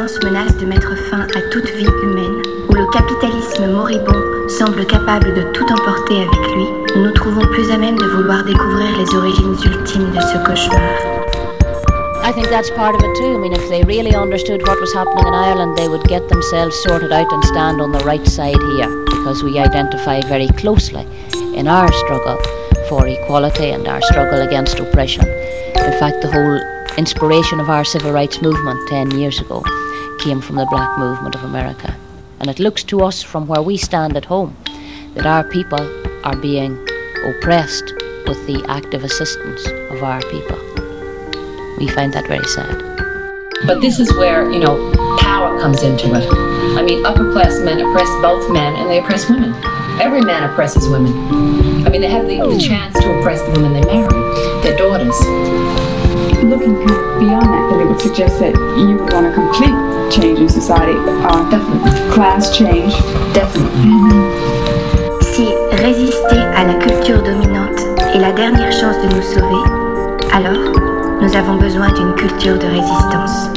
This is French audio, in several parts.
science menace de mettre fin à toute vie humaine, où le capitalisme moribond semble capable de tout emporter avec lui, nous nous trouvons plus à même de vouloir découvrir les origines ultimes de ce cauchemar. I think that's part of it too. I mean, if they really understood what was happening in Ireland, they would get themselves sorted out and stand on the right side here because we identify very closely in our struggle for equality and our struggle against oppression. In fact, the whole inspiration of our civil rights movement 10 years ago came from the black movement of America. And it looks to us from where we stand at home that our people are being oppressed with the active assistance of our people. We find that very sad. But this is where, you know, power comes into it. I mean, upper class men oppress both men and they oppress women. Every man oppresses women. I mean, they have the, the oh. chance to oppress the women they marry, their daughters. Looking beyond that, then it would suggest that you would want a complete change in society. Uh, Definitely. class change. Definitely. Si résister à la culture dominante est la dernière chance de nous sauver, alors nous avons besoin d'une culture de résistance.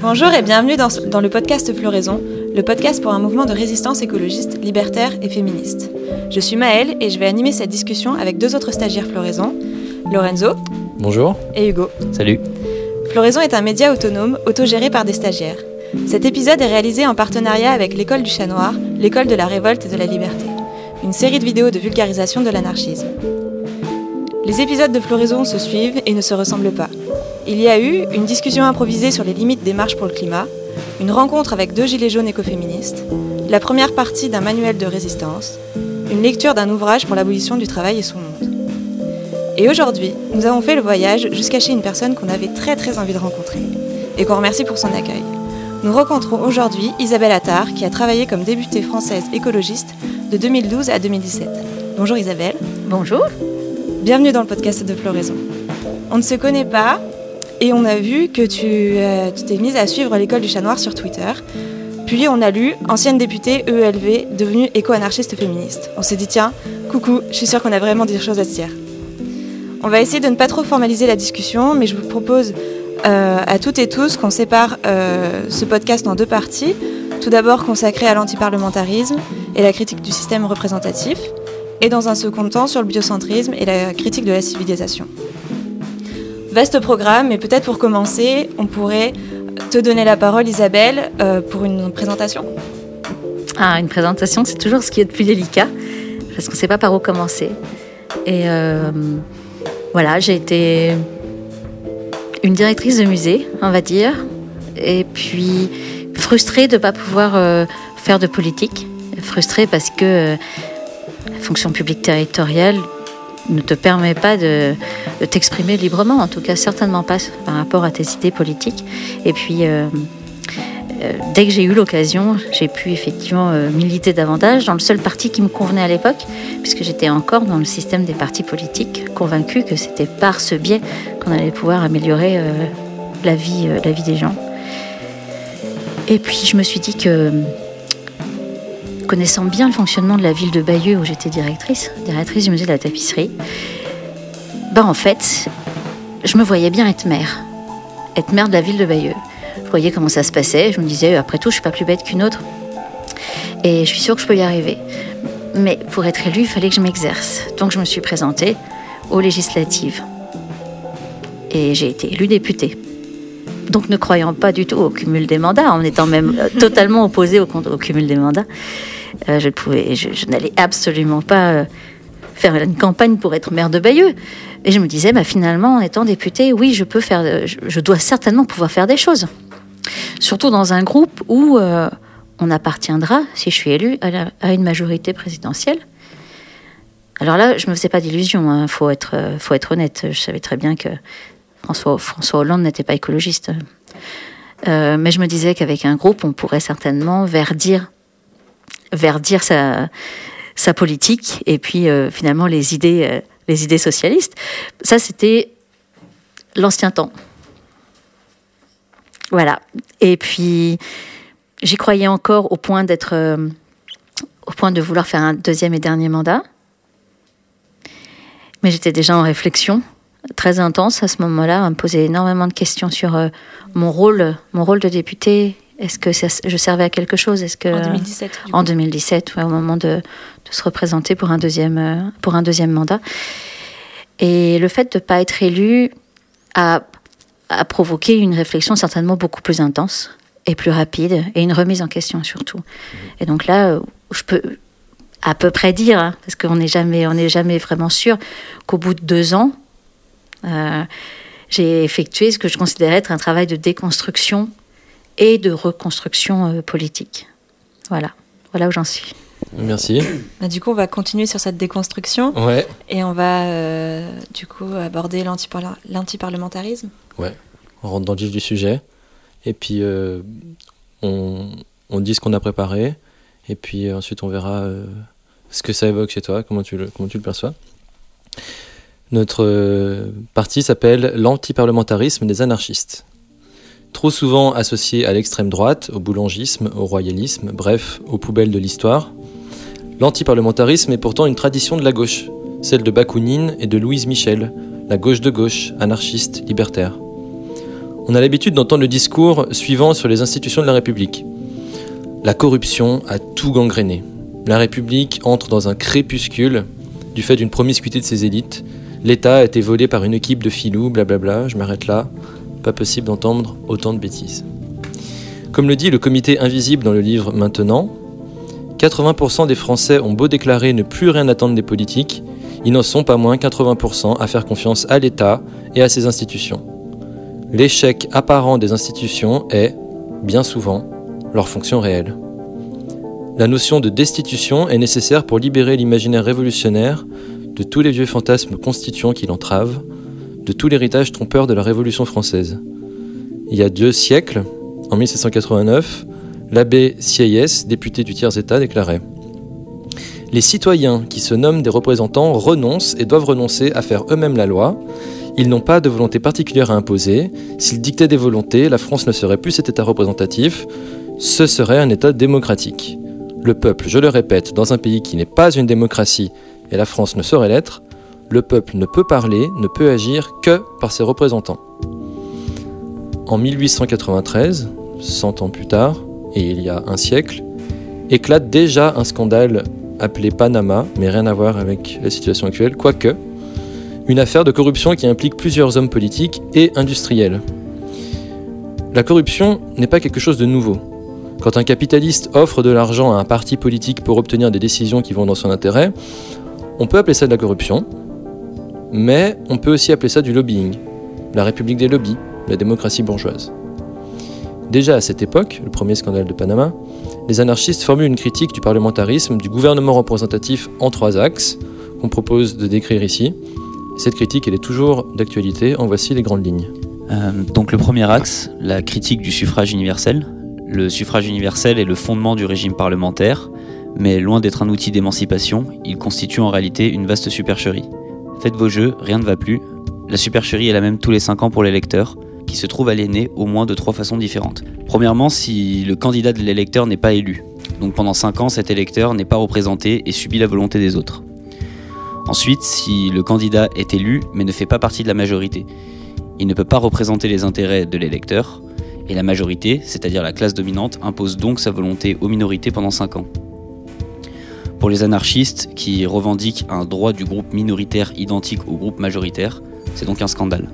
Bonjour et bienvenue dans, dans le podcast Floraison, le podcast pour un mouvement de résistance écologiste, libertaire et féministe. Je suis Maëlle et je vais animer cette discussion avec deux autres stagiaires Floraison, Lorenzo Bonjour, et Hugo. salut. Floraison est un média autonome, autogéré par des stagiaires. Cet épisode est réalisé en partenariat avec l'École du Chat Noir, l'École de la Révolte et de la Liberté, une série de vidéos de vulgarisation de l'anarchisme. Les épisodes de Floraison se suivent et ne se ressemblent pas. Il y a eu une discussion improvisée sur les limites des marches pour le climat, une rencontre avec deux gilets jaunes écoféministes, la première partie d'un manuel de résistance, une lecture d'un ouvrage pour l'abolition du travail et son monde. Et aujourd'hui, nous avons fait le voyage jusqu'à chez une personne qu'on avait très très envie de rencontrer et qu'on remercie pour son accueil. Nous rencontrons aujourd'hui Isabelle Attard qui a travaillé comme députée française écologiste de 2012 à 2017. Bonjour Isabelle. Bonjour. Bienvenue dans le podcast de Floraison. On ne se connaît pas et on a vu que tu euh, t'es mise à suivre l'école du chat noir sur Twitter. Puis on a lu ancienne députée EELV devenue éco-anarchiste féministe. On s'est dit tiens, coucou, je suis sûre qu'on a vraiment des choses à se dire. On va essayer de ne pas trop formaliser la discussion, mais je vous propose euh, à toutes et tous qu'on sépare euh, ce podcast en deux parties. Tout d'abord consacré à l'antiparlementarisme et la critique du système représentatif, et dans un second temps sur le biocentrisme et la critique de la civilisation. Vaste programme, mais peut-être pour commencer, on pourrait te donner la parole, Isabelle, euh, pour une présentation. Ah, une présentation, c'est toujours ce qui est le plus délicat, parce qu'on ne sait pas par où commencer. Voilà, j'ai été une directrice de musée, on va dire, et puis frustrée de ne pas pouvoir euh, faire de politique. Frustrée parce que euh, la fonction publique territoriale ne te permet pas de, t'exprimer librement, en tout cas certainement pas par rapport à tes idées politiques. Et puis, euh, dès que j'ai eu l'occasion, j'ai pu effectivement euh, militer davantage dans le seul parti qui me convenait à l'époque, puisque j'étais encore dans le système des partis politiques, convaincue que c'était par ce biais qu'on allait pouvoir améliorer euh, la, vie, euh, la vie des gens. Et puis je me suis dit que, connaissant bien le fonctionnement de la ville de Bayeux où j'étais directrice, directrice du musée de la tapisserie, ben en fait, je me voyais bien être maire, être maire de la ville de Bayeux. Je voyais comment ça se passait, je me disais, après tout, je suis pas plus bête qu'une autre. Et je suis sûre que je peux y arriver. Mais pour être élue, il fallait que je m'exerce. Donc je me suis présentée aux législatives. Et j'ai été élue députée. Donc ne croyant pas du tout au cumul des mandats, en étant même euh, totalement opposée au, au cumul des mandats, euh, je, ne pouvais, je, je n'allais absolument pas euh, faire une campagne pour être maire de Bayeux. Et je me disais, bah, finalement, en étant députée, oui, je peux faire, euh, je, je dois certainement pouvoir faire des choses. Surtout dans un groupe où euh, on appartiendra, si je suis élue, à, une majorité présidentielle. Alors là, je me faisais pas d'illusions, hein, faut être, euh, faut être honnête. Je savais très bien que François, François Hollande n'était pas écologiste. Euh, mais je me disais qu'avec un groupe, on pourrait certainement verdir, sa, sa politique et puis finalement les idées socialistes. Ça, c'était l'ancien temps. Voilà. Et puis, j'y croyais encore au point d'être, euh, au point de vouloir faire un deuxième et dernier mandat. Mais j'étais déjà en réflexion très intense à ce moment-là, à me poser énormément de questions sur euh, mon rôle, mon rôle de député. Est-ce que ça- je servais à quelque chose? Est-ce que En 2017. du en coup. 2017, ouais, au moment de, de se représenter pour un deuxième, euh, pour un deuxième mandat. Et le fait de ne pas être élu a, a provoqué une réflexion certainement beaucoup plus intense et plus rapide, et une remise en question surtout. Et donc là, je peux à peu près dire, hein, parce qu'on n'est jamais, jamais vraiment sûr, qu'au bout de deux ans, euh, j'ai effectué ce que je considérais être un travail de déconstruction et de reconstruction euh, politique. Voilà, voilà où j'en suis. Merci. Bah, du coup, on va continuer sur cette déconstruction Ouais. et on va euh, du coup aborder l'antiparlementarisme. On rentre dans le vif du sujet. Et puis, euh, on, on dit ce qu'on a préparé. Et puis euh, ensuite, on verra ce que ça évoque chez toi, comment tu le, comment tu le perçois. Notre partie s'appelle L'antiparlementarisme des anarchistes. Trop souvent associé à l'extrême droite, au boulangisme, au royalisme, bref, aux poubelles de l'histoire, l'antiparlementarisme est pourtant une tradition de la gauche, celle de Bakounine et de Louise Michel, la gauche de gauche, anarchiste, libertaire. On a l'habitude d'entendre le discours suivant sur les institutions de la République. La corruption a tout gangréné. La République entre dans un crépuscule du fait d'une promiscuité de ses élites. L'État a été volé par une équipe de filous, blablabla, je m'arrête là. Pas possible d'entendre autant de bêtises. Comme le dit le comité invisible dans le livre Maintenant, 80% des Français ont beau déclarer ne plus rien attendre des politiques, ils n'en sont pas moins 80% à faire confiance à l'État et à ses institutions. L'échec apparent des institutions est, bien souvent, leur fonction réelle. La notion de destitution est nécessaire pour libérer l'imaginaire révolutionnaire de tous les vieux fantasmes constituants qui l'entravent, de tout l'héritage trompeur de la Révolution française. Il y a deux siècles, en 1789, l'abbé Sieyès, député du tiers-État, déclarait Les citoyens qui se nomment des représentants renoncent et doivent renoncer à faire eux-mêmes la loi. Ils n'ont pas de volonté particulière à imposer. S'ils dictaient des volontés, la France ne serait plus cet État représentatif, ce serait un État démocratique. Le peuple, je le répète, dans un pays qui n'est pas une démocratie, et la France ne saurait l'être, le peuple ne peut parler, ne peut agir que par ses représentants. En 1893, 100 ans plus tard, et il y a un siècle, éclate déjà un scandale appelé Panama, mais rien à voir avec la situation actuelle, quoique, une affaire de corruption qui implique plusieurs hommes politiques et industriels. La corruption n'est pas quelque chose de nouveau. Quand un capitaliste offre de l'argent à un parti politique pour obtenir des décisions qui vont dans son intérêt, on peut appeler ça de la corruption, mais on peut aussi appeler ça du lobbying, la république des lobbies, la démocratie bourgeoise. Déjà à cette époque, le premier scandale de Panama, les anarchistes formulent une critique du parlementarisme, du gouvernement représentatif en trois axes, qu'on propose de décrire ici. Cette critique, est toujours d'actualité, en voici les grandes lignes. Euh, donc le premier axe, la critique du suffrage universel. Le suffrage universel est le fondement du régime parlementaire, mais loin d'être un outil d'émancipation, il constitue en réalité une vaste supercherie. Faites vos jeux, rien ne va plus. La supercherie est la même tous les 5 ans pour l'électeur, qui se trouve aliéné au moins de trois façons différentes. Premièrement, si le candidat de l'électeur n'est pas élu. Donc pendant 5 ans, cet électeur n'est pas représenté et subit la volonté des autres. Ensuite, si le candidat est élu mais ne fait pas partie de la majorité. Il ne peut pas représenter les intérêts de l'électeur, et la majorité, c'est-à-dire la classe dominante, impose donc sa volonté aux minorités pendant 5 ans. Pour les anarchistes qui revendiquent un droit du groupe minoritaire identique au groupe majoritaire, c'est donc un scandale.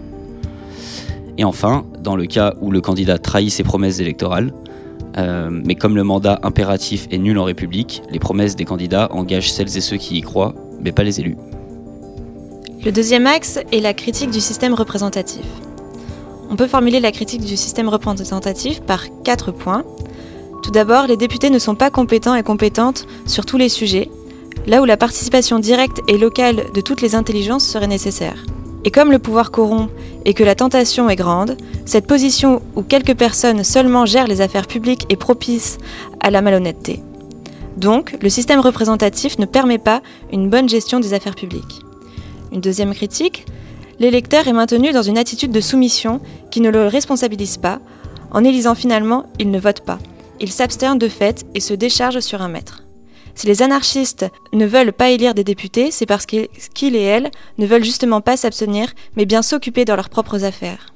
Et enfin, dans le cas où le candidat trahit ses promesses électorales, euh, mais comme le mandat impératif est nul en République, les promesses des candidats engagent celles et ceux qui y croient, mais pas les élus. Le deuxième axe est la critique du système représentatif. On peut formuler la critique du système représentatif par quatre points. Tout d'abord, les députés ne sont pas compétents et compétentes sur tous les sujets, là où la participation directe et locale de toutes les intelligences serait nécessaire. Et comme le pouvoir corrompt et que la tentation est grande, cette position où quelques personnes seulement gèrent les affaires publiques est propice à la malhonnêteté. Donc, le système représentatif ne permet pas une bonne gestion des affaires publiques. Une deuxième critique, l'électeur est maintenu dans une attitude de soumission qui ne le responsabilise pas. En élisant finalement, il ne vote pas. Il s'absterne de fait et se décharge sur un maître. Si les anarchistes ne veulent pas élire des députés, c'est parce qu'ils et elles ne veulent justement pas s'abstenir, mais bien s'occuper dans leurs propres affaires.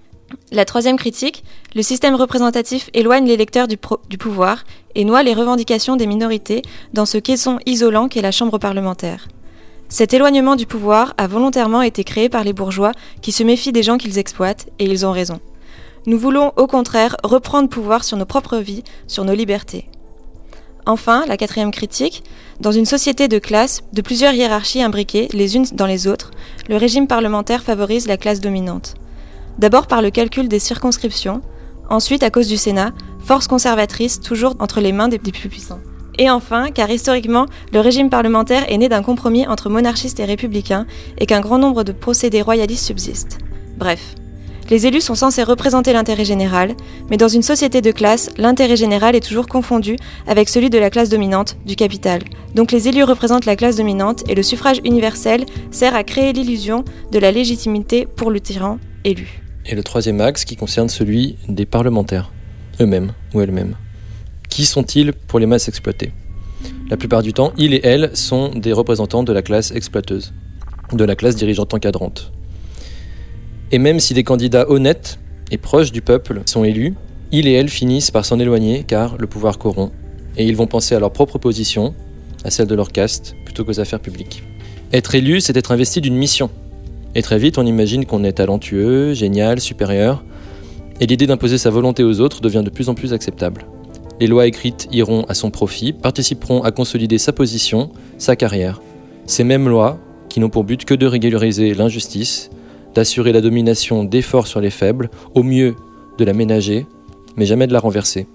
La troisième critique, le système représentatif éloigne l'électeur du, du, pouvoir et noie les revendications des minorités dans ce caisson isolant qu'est la Chambre parlementaire. Cet éloignement du pouvoir a volontairement été créé par les bourgeois qui se méfient des gens qu'ils exploitent, et ils ont raison. Nous voulons au contraire reprendre pouvoir sur nos propres vies, sur nos libertés. Enfin, la quatrième critique, dans une société de classe, de plusieurs hiérarchies imbriquées les unes dans les autres, le régime parlementaire favorise la classe dominante. D'abord par le calcul des circonscriptions, ensuite à cause du Sénat, force conservatrice toujours entre les mains des plus puissants. Et enfin, car historiquement, le régime parlementaire est né d'un compromis entre monarchistes et républicains et qu'un grand nombre de procédés royalistes subsistent. Bref, les élus sont censés représenter l'intérêt général, mais dans une société de classe, l'intérêt général est toujours confondu avec celui de la classe dominante, du capital. Donc les élus représentent la classe dominante et le suffrage universel sert à créer l'illusion de la légitimité pour le tyran élu. Et le troisième axe qui concerne celui des parlementaires, eux-mêmes ou elles-mêmes. Qui sont-ils pour les masses exploitées? La plupart du temps, ils et elles sont des représentants de la classe exploiteuse, de la classe dirigeante encadrante. Et même si des candidats honnêtes et proches du peuple sont élus, ils et elles finissent par s'en éloigner car le pouvoir corrompt, et ils vont penser à leur propre position, à celle de leur caste, plutôt qu'aux affaires publiques. Être élu, c'est être investi d'une mission. Et très vite, on imagine qu'on est talentueux, génial, supérieur, et l'idée d'imposer sa volonté aux autres devient de plus en plus acceptable. Les lois écrites iront à son profit, participeront à consolider sa position, sa carrière. Ces mêmes lois, qui n'ont pour but que de régulariser l'injustice, d'assurer la domination des forts sur les faibles, au mieux de la ménager, mais jamais de la renverser.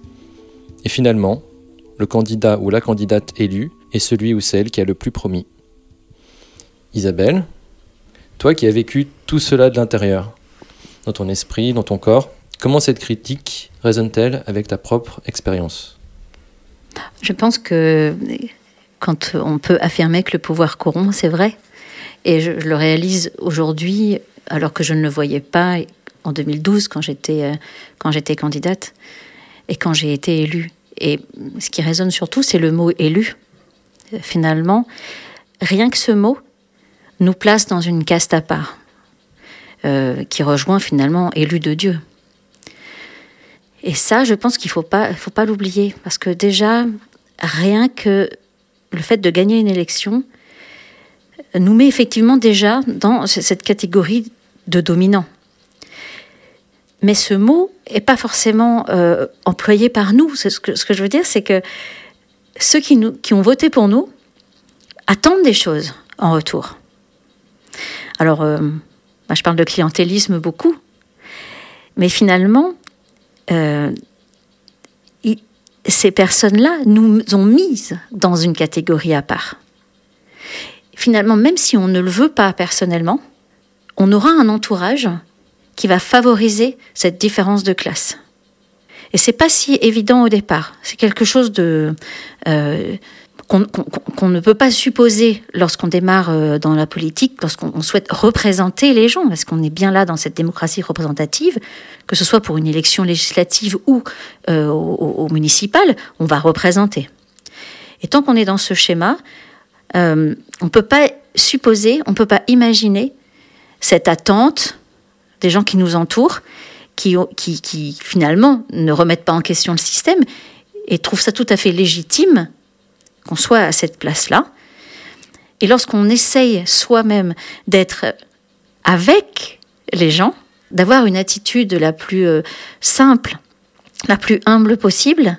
Et finalement, le candidat ou la candidate élue est celui ou celle qui a le plus promis. Isabelle, toi qui as vécu tout cela de l'intérieur, dans ton esprit, dans ton corps, comment cette critique résonne-t-elle avec ta propre expérience? Je pense que quand on peut affirmer que le pouvoir corrompt, c'est vrai. Et je, le réalise aujourd'hui alors que je ne le voyais pas en 2012 quand j'étais euh, quand j'étais candidate et quand j'ai été élue. Et ce qui résonne surtout, c'est le mot élu. Finalement, rien que ce mot nous place dans une caste à part, euh, qui rejoint finalement élu de Dieu. Et ça, je pense qu'il ne faut pas, faut pas l'oublier, parce que déjà, rien que le fait de gagner une élection nous met effectivement déjà dans cette catégorie de dominant. Mais ce mot n'est pas forcément euh, employé par nous. Ce que, je veux dire, c'est que ceux qui ont voté pour nous attendent des choses en retour. Alors, euh, je parle de clientélisme beaucoup, mais finalement, euh, ces personnes-là nous ont mises dans une catégorie à part. Finalement, même si on ne le veut pas personnellement, on aura un entourage qui va favoriser cette différence de classe. Et c'est pas si évident au départ. C'est quelque chose euh, qu'on ne peut pas supposer lorsqu'on démarre euh, dans la politique, lorsqu'on souhaite représenter les gens, parce qu'on est bien là dans cette démocratie représentative, que ce soit pour une élection législative ou euh, au, municipal, on va représenter. Et tant qu'on est dans ce schéma, euh, on ne peut pas supposer, on ne peut pas imaginer cette attente des gens qui nous entourent, qui, qui, finalement ne remettent pas en question le système et trouvent ça tout à fait légitime qu'on soit à cette place-là. Et lorsqu'on essaye soi-même d'être avec les gens, d'avoir une attitude la plus euh, simple, la plus humble possible,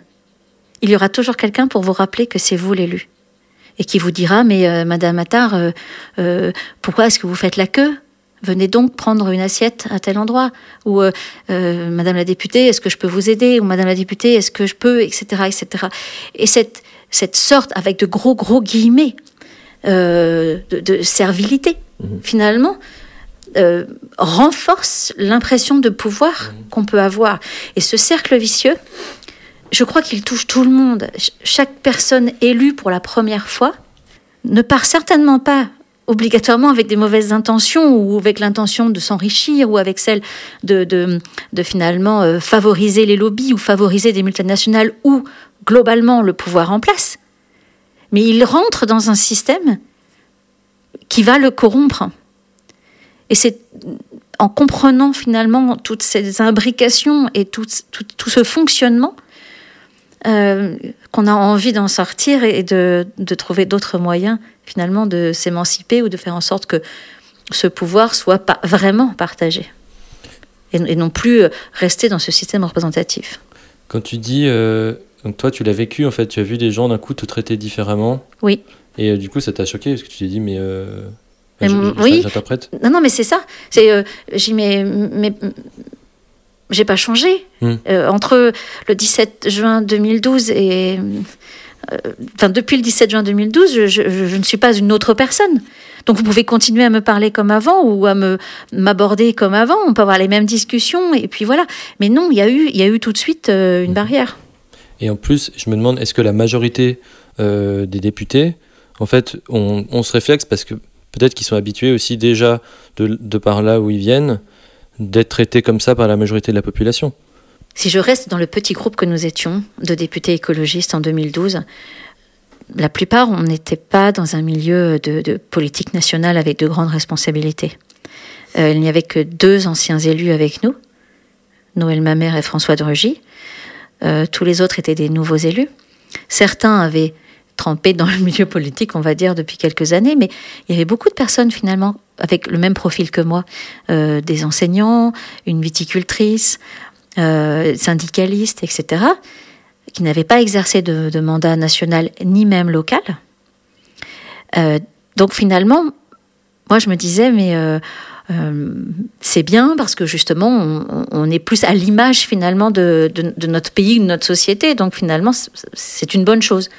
il y aura toujours quelqu'un pour vous rappeler que c'est vous l'élu. Et qui vous dira, mais euh, Madame Attard, euh, pourquoi est-ce que vous faites la queue? Venez donc prendre une assiette à tel endroit. Ou Madame la députée, est-ce que je peux vous aider? Ou Madame la députée, est-ce que je peux? Etc. etc. Et cette, cette sorte, avec de gros, gros guillemets, euh, de, servilité, mhm. finalement, euh, renforce l'impression de pouvoir mhm. qu'on peut avoir. Et ce cercle vicieux, je crois qu'il touche tout le monde. Chaque personne élue pour la première fois ne part certainement pas obligatoirement avec des mauvaises intentions ou avec l'intention de s'enrichir ou avec celle de, finalement euh, favoriser les lobbies ou favoriser des multinationales ou globalement le pouvoir en place. mais il rentre dans un système qui va le corrompre. Et c'est en comprenant finalement toutes ces imbrications et tout, ce fonctionnement euh, qu'on a envie d'en sortir et de, de trouver d'autres moyens finalement de s'émanciper ou de faire en sorte que ce pouvoir soit pas vraiment partagé et, non plus euh, rester dans ce système représentatif. Quand tu dis, euh, donc toi tu l'as vécu en fait, tu as vu des gens d'un coup te traiter différemment. Oui. Et euh, du coup ça t'a choqué parce que tu t'es dit mais, oui. J'interprète. Non non mais c'est ça. C'est j'ai mais, mais j'ai pas changé hmm. entre le 17 juin 2012 et enfin depuis le 17 juin 2012 je, je ne suis pas une autre personne. Donc vous pouvez continuer à me parler comme avant ou à me m'aborder comme avant. On peut avoir les mêmes discussions et puis voilà. Mais non, il y a eu, il y a eu tout de suite euh, une mhm. barrière. Et en plus, je me demande, est-ce que la majorité euh, des députés, en fait, on, se réflexe parce que peut-être qu'ils sont habitués aussi déjà de, de par là où ils viennent d'être traités comme ça par la majorité de la population. Si je reste dans le petit groupe que nous étions de députés écologistes en 2012, la plupart, on n'était pas dans un milieu de, politique nationale avec de grandes responsabilités. Euh, il n'y avait que deux anciens élus avec nous, Noël Mamère et François de. Euh, tous les autres étaient des nouveaux élus. Certains avaient trempé dans le milieu politique, on va dire, depuis quelques années, mais il y avait beaucoup de personnes finalement avec le même profil que moi, euh, des enseignants, une viticultrice, syndicalistes, etc qui n'avait pas exercé de, mandat national ni même local. Euh, donc finalement, moi je me disais, mais euh, euh, c'est bien parce que justement, on, est plus à l'image finalement de, notre pays, de notre société. Donc finalement, c'est une bonne chose.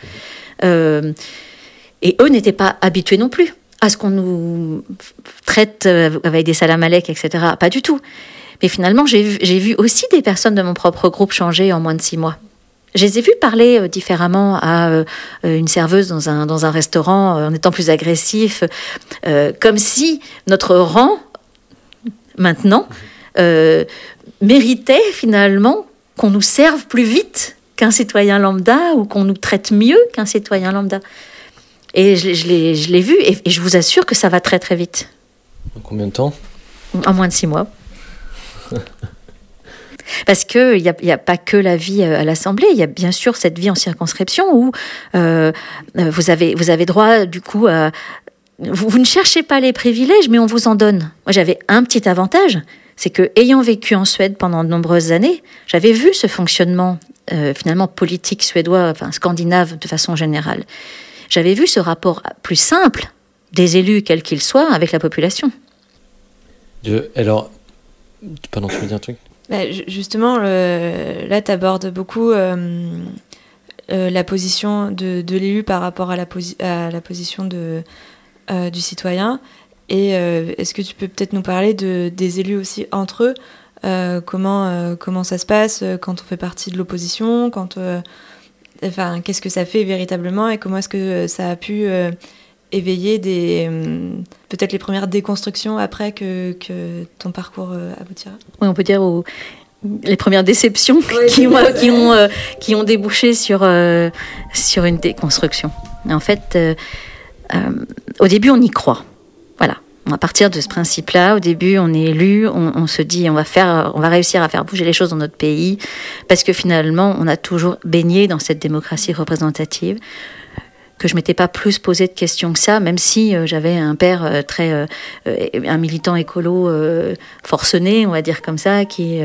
Et eux n'étaient pas habitués non plus à ce qu'on nous traite avec des salamalek, etc. Pas du tout. Mais finalement, j'ai vu aussi des personnes de mon propre groupe changer en moins de six mois. Je les ai vus parler euh, différemment à euh, une serveuse dans un, restaurant euh, en étant plus agressif, comme si notre rang, maintenant, méritait finalement qu'on nous serve plus vite qu'un citoyen lambda ou qu'on nous traite mieux qu'un citoyen lambda. Et je, je l'ai vu et, et, je vous assure que ça va très très vite. En combien de temps? En moins de six mois. Parce qu'il n'y a, y a pas que la vie euh, à l'Assemblée, il y a bien sûr cette vie en circonscription où euh, euh, vous, avez, vous avez droit du coup à... Vous, ne cherchez pas les privilèges, mais on vous en donne. Moi j'avais un petit avantage, c'est que ayant vécu en Suède pendant de nombreuses années, j'avais vu ce fonctionnement finalement politique suédois, enfin scandinave de façon générale. J'avais vu ce rapport plus simple des élus, quels qu'ils soient, avec la population. alors, pardon, tu veux dire un truc? Bah, justement, là, tu abordes beaucoup euh, euh, la position de, l'élu par rapport à la, à la position de, euh, du citoyen. Et est-ce que tu peux peut-être nous parler de, des élus aussi entre eux? Comment, comment ça se passe quand on fait partie de l'opposition quand, enfin, Qu'est-ce que ça fait véritablement et comment est-ce que ça a pu éveiller des peut-être les premières déconstructions après que, que ton parcours aboutira? Oui, on peut dire aux, les premières déceptions qui, ont, qui, ont, euh, qui ont débouché sur, euh, sur une déconstruction. En fait, euh, au début, on y croit. À partir de ce principe-là, au début, on est élu, on, se dit on va faire, on va réussir à faire bouger les choses dans notre pays, parce que finalement, on a toujours baigné dans cette démocratie représentative que je m'étais pas plus posé de questions que ça, même si euh, j'avais un père euh, très, euh, un militant écolo forcené, on va dire comme ça, qui,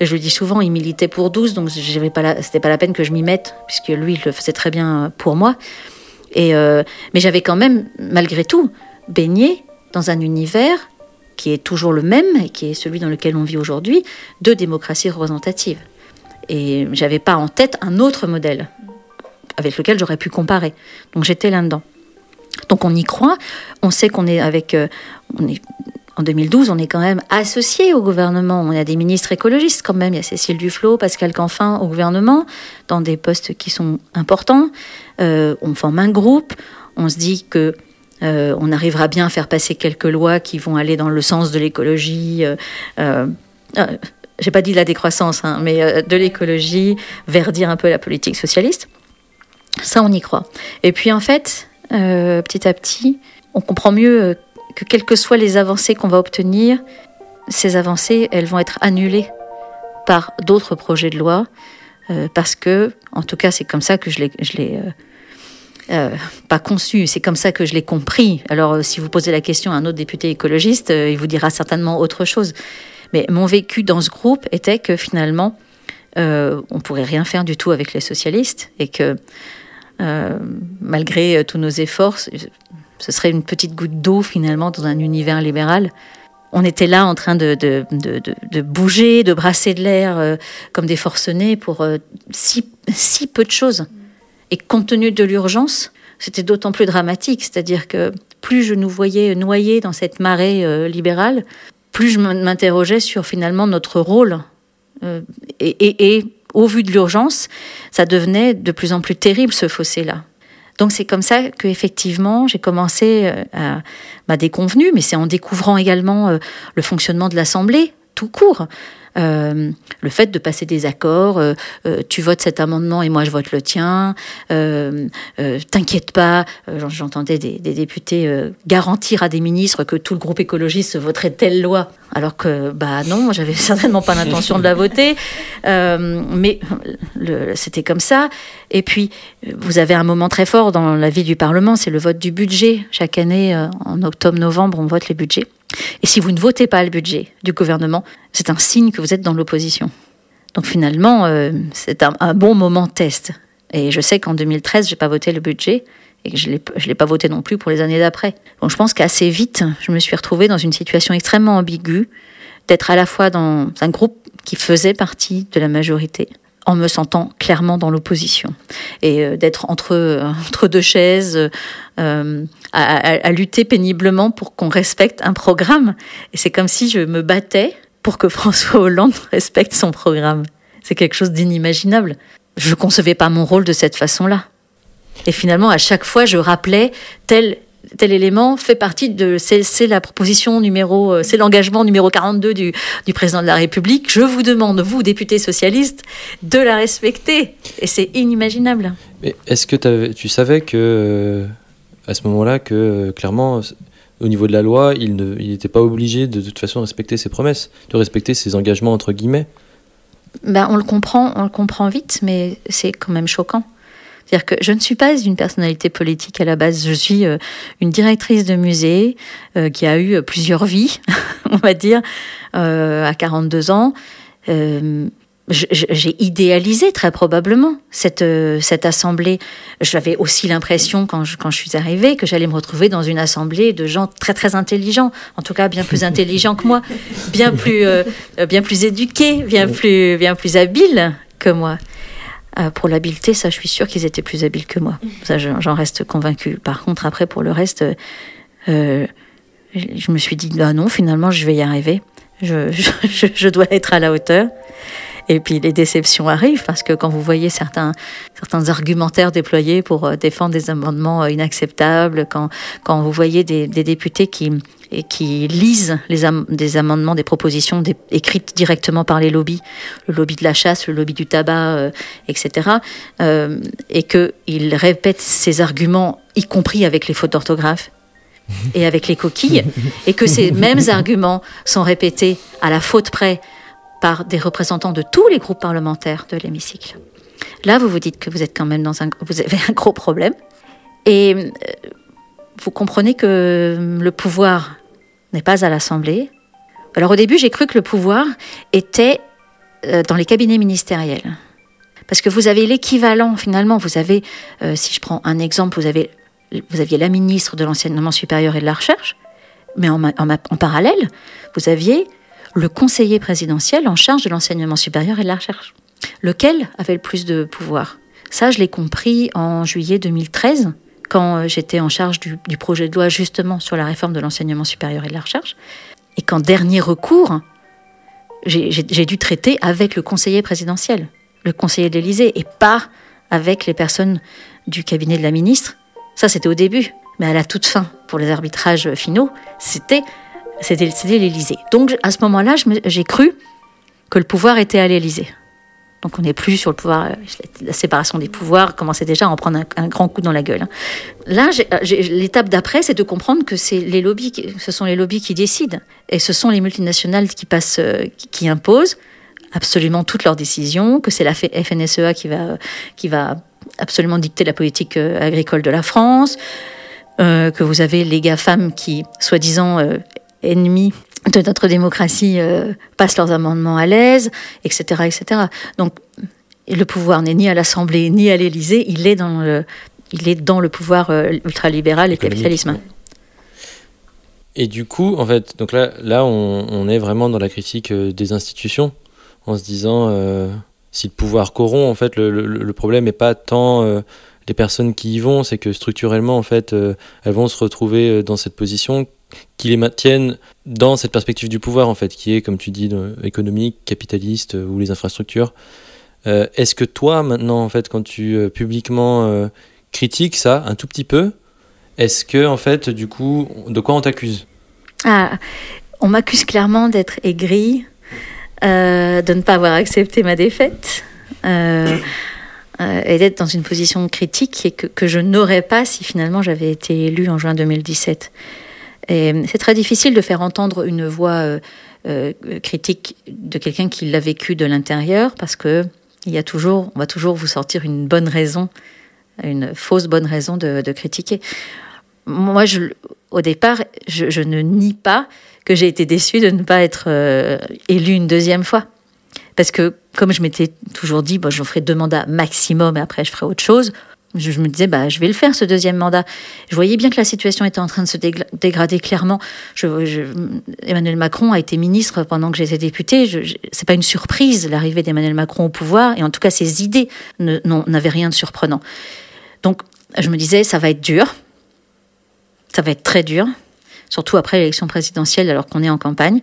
je le dis souvent, il militait pour 12, donc j'avais pas, c'était pas la peine que je m'y mette, puisque lui, il le faisait très bien pour moi. Et mais j'avais quand même, malgré tout, baigné dans un univers qui est toujours le même et qui est celui dans lequel on vit aujourd'hui, de démocratie représentative. Et j'avais pas en tête un autre modèle avec lequel j'aurais pu comparer. Donc j'étais là-dedans. Donc on y croit, on sait qu'on est avec... Euh, on est, en 2012, on est quand même associé au gouvernement. On a des ministres écologistes quand même. Il y a Cécile Duflot, Pascal Canfin au gouvernement, dans des postes qui sont importants. Euh, on forme un groupe. On se dit que euh, on arrivera bien à faire passer quelques lois qui vont aller dans le sens de l'écologie. Euh, J'ai pas dit de la décroissance, hein, mais de l'écologie, verdir un peu la politique socialiste. Ça, on y croit. Et puis en fait, euh, petit à petit, on comprend mieux euh, que quelles que soient les avancées qu'on va obtenir, ces avancées, elles vont être annulées par d'autres projets de loi, euh, parce que, en tout cas, c'est comme ça que je l'ai euh, pas conçu, c'est comme ça que je l'ai compris. Alors, euh, si vous posez la question à un autre député écologiste, euh, il vous dira certainement autre chose. Mais mon vécu dans ce groupe était que finalement, euh, on pourrait rien faire du tout avec les socialistes et que malgré tous nos efforts, ce serait une petite goutte d'eau finalement dans un univers libéral. On était là en train de, bouger, de brasser de l'air comme des forcenés pour si, si peu de choses. Et compte tenu de l'urgence, c'était d'autant plus dramatique. C'est-à-dire que plus je nous voyais noyés dans cette marée euh, libérale, plus je m'interrogeais sur finalement notre rôle. Euh, et, et- au vu de l'urgence, ça devenait de plus en plus terrible ce fossé-là. Donc c'est comme ça que effectivement j'ai commencé euh, à ma déconvenue, mais c'est en découvrant également le fonctionnement de l'Assemblée tout court. Euh, le fait de passer des accords, euh, euh, tu votes cet amendement et moi je vote le tien, euh, t'inquiète pas, j'en- j'entendais des, des députés garantir à des ministres que tout le groupe écologiste voterait telle loi, alors que bah non, j'avais certainement pas l'intention de la voter, mais c'était comme ça. Et puis vous avez un moment très fort dans la vie du Parlement, c'est le vote du budget. Chaque année, en octobre-novembre, on vote les budgets. Et si vous ne votez pas le budget du gouvernement, c'est un signe que vous êtes dans l'opposition. Donc finalement, euh, c'est un, bon moment test. Et je sais qu'en 2013, j'ai pas voté le budget et que je je l'ai pas voté non plus pour les années d'après. Donc je pense qu'assez vite, je me suis retrouvée dans une situation extrêmement ambiguë, d'être à la fois dans un groupe qui faisait partie de la majorité, en me sentant clairement dans l'opposition, et euh, d'être entre, euh, entre deux chaises, euh, à, à- lutter péniblement pour qu'on respecte un programme. Et c'est comme si je me battais pour que François Hollande respecte son programme. C'est quelque chose d'inimaginable. Je concevais pas mon rôle de cette façon-là. Et finalement, à chaque fois, je rappelais tel tel élément fait partie de c'est la proposition numéro euh, c'est l'engagement numéro 42 du du président de la République. Je vous demande vous députés socialistes de la respecter et c'est inimaginable. Mais est-ce que tu savais que, euh, à ce moment-là, que euh, clairement, au niveau de la loi, il ne- il n'était pas obligé de, de toute façon de respecter ses promesses, de respecter ses engagements entre guillemets? Ben, on le comprend, on le comprend vite, mais c'est quand même choquant. C'est-à-dire que je ne suis pas une personnalité politique à la base. Je suis euh, une directrice de musée euh, qui a eu euh, plusieurs vies, on va dire, à 42 ans. J'ai idéalisé très probablement cette, cette assemblée. J'avais aussi l'impression, quand je, quand je suis arrivée, que j'allais me retrouver dans une assemblée de gens très très intelligents, en tout cas bien plus intelligents que moi, bien plus, bien plus éduqués, bien plus, bien plus habiles que moi. Euh, pour l'habileté, ça, je suis sûre qu'ils étaient plus habiles que moi. Ça, je- j'en reste convaincue. Par contre, après, pour le reste, euh, euh, je me suis dit, ah non, finalement, je vais y arriver. Je, je, je dois être à la hauteur. Et puis les déceptions arrivent parce que quand vous voyez certains, certains argumentaires déployés pour euh, défendre des amendements euh, inacceptables, quand, quand vous voyez des, députés qui, et qui lisent les des amendements, des propositions écrites directement par les lobbies, le lobby de la chasse, le lobby du tabac, euh, etc., et qu'ils répètent ces arguments, y compris avec les fautes d'orthographe et avec les coquilles, et que ces mêmes arguments sont répétés à la faute près par des représentants de tous les groupes parlementaires de l'hémicycle. Là, vous vous dites que vous êtes quand même dans un, vous avez un gros problème, et euh, vous comprenez que le pouvoir n'est pas à l'Assemblée. Alors au début, j'ai cru que le pouvoir était euh, dans les cabinets ministériels. Parce que vous avez l'équivalent, finalement, vous avez, euh, si je prends un exemple, vous, avez, vous aviez la ministre de l'enseignement supérieur et de la recherche, mais en, ma- en ma- en parallèle, vous aviez le conseiller présidentiel en charge de l'enseignement supérieur et de la recherche. Lequel avait le plus de pouvoir? Ça, je l'ai compris en juillet 2013, quand euh, j'étais en charge du, projet de loi justement sur la réforme de l'enseignement supérieur et de la recherche, et qu'en dernier recours, j'ai dû traiter avec le conseiller présidentiel, le conseiller de l'Élysée, et pas avec les personnes du cabinet de la ministre. Ça, c'était au début. Mais à la toute fin, pour les arbitrages finaux, c'était c'était l'Élysée. Donc, à ce moment-là, j'ai cru que le pouvoir était à l'Élysée. Donc on n'est plus sur le pouvoir, euh, la séparation des pouvoirs commençait déjà à en prendre un, grand coup dans la gueule. Hein. Là, l'étape d'après, c'est de comprendre que les lobbies, ce sont les lobbies qui décident, et ce sont les multinationales qui passent, qui imposent absolument toutes leurs décisions, que c'est la FNSEA qui va, qui va absolument dicter la politique agricole de la France, euh, que vous avez les GAFAM qui, soi-disant euh, ennemis de notre démocratie, euh, passent leurs amendements à l'aise, etc., etc. Donc, le pouvoir n'est ni à l'Assemblée ni à l'Élysée, il est dans le, il est dans le pouvoir ultralibéral et capitalisme. Et du coup, en fait, donc là, là on, on est vraiment dans la critique des institutions, en se disant si le pouvoir corrompt, en fait, le, le, le problème n'est pas tant les personnes qui y vont, c'est que structurellement, en fait, euh, elles vont se retrouver euh, dans cette position qui les maintiennent dans cette perspective du pouvoir, en fait, qui est, comme tu dis, économique, capitaliste euh, ou les infrastructures. Est-ce que toi, maintenant, en fait, quand tu publiquement critiques ça un tout petit peu, est-ce que, en fait, du coup, de quoi on t'accuse? Ah, On m'accuse clairement d'être aigri, de ne pas avoir accepté ma défaite. Euh, et d'être dans une position critique et que, que je n'aurais pas si finalement j'avais été élue en juin 2017. Et c'est très difficile de faire entendre une voix euh, euh, critique de quelqu'un qui l'a vécu de l'intérieur parce que il y a toujours, on va toujours vous sortir une bonne raison, une fausse bonne raison de, critiquer. Moi, au départ, je, ne nie pas que j'ai été déçue de ne pas être élue une deuxième fois. Parce que, comme je m'étais toujours dit, bon, je ferai deux mandats maximum et après je ferai autre chose, je, me disais, bah, je vais le faire ce deuxième mandat. Je voyais bien que la situation était en train de se dégrader clairement. Emmanuel Macron a été ministre pendant que j'étais députée. C'est pas une surprise l'arrivée d'Emmanuel Macron au pouvoir, et en tout cas ses idées n'avaient rien de surprenant. Donc je me disais, ça va être dur, ça va être très dur, surtout après l'élection présidentielle alors qu'on est en campagne.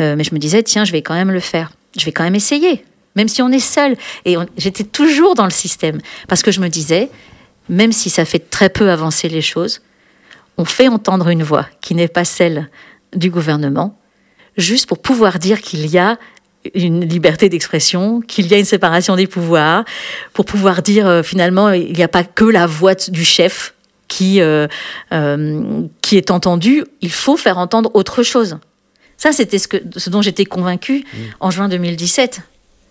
Euh, mais je me disais, tiens, je vais quand même le faire je vais quand même essayer, même si on est seul. Et j'étais toujours dans le système, parce que je me disais, même si ça fait très peu avancer les choses, on fait entendre une voix qui n'est pas celle du gouvernement, juste pour pouvoir dire qu'il y a une liberté d'expression, qu'il y a une séparation des pouvoirs, pour pouvoir dire euh, finalement il n'y a pas que la voix du chef qui, euh, euh, qui est entendue, il faut faire entendre autre chose. Ça, c'était ce, que, ce dont j'étais convaincue mm. en juin 2017.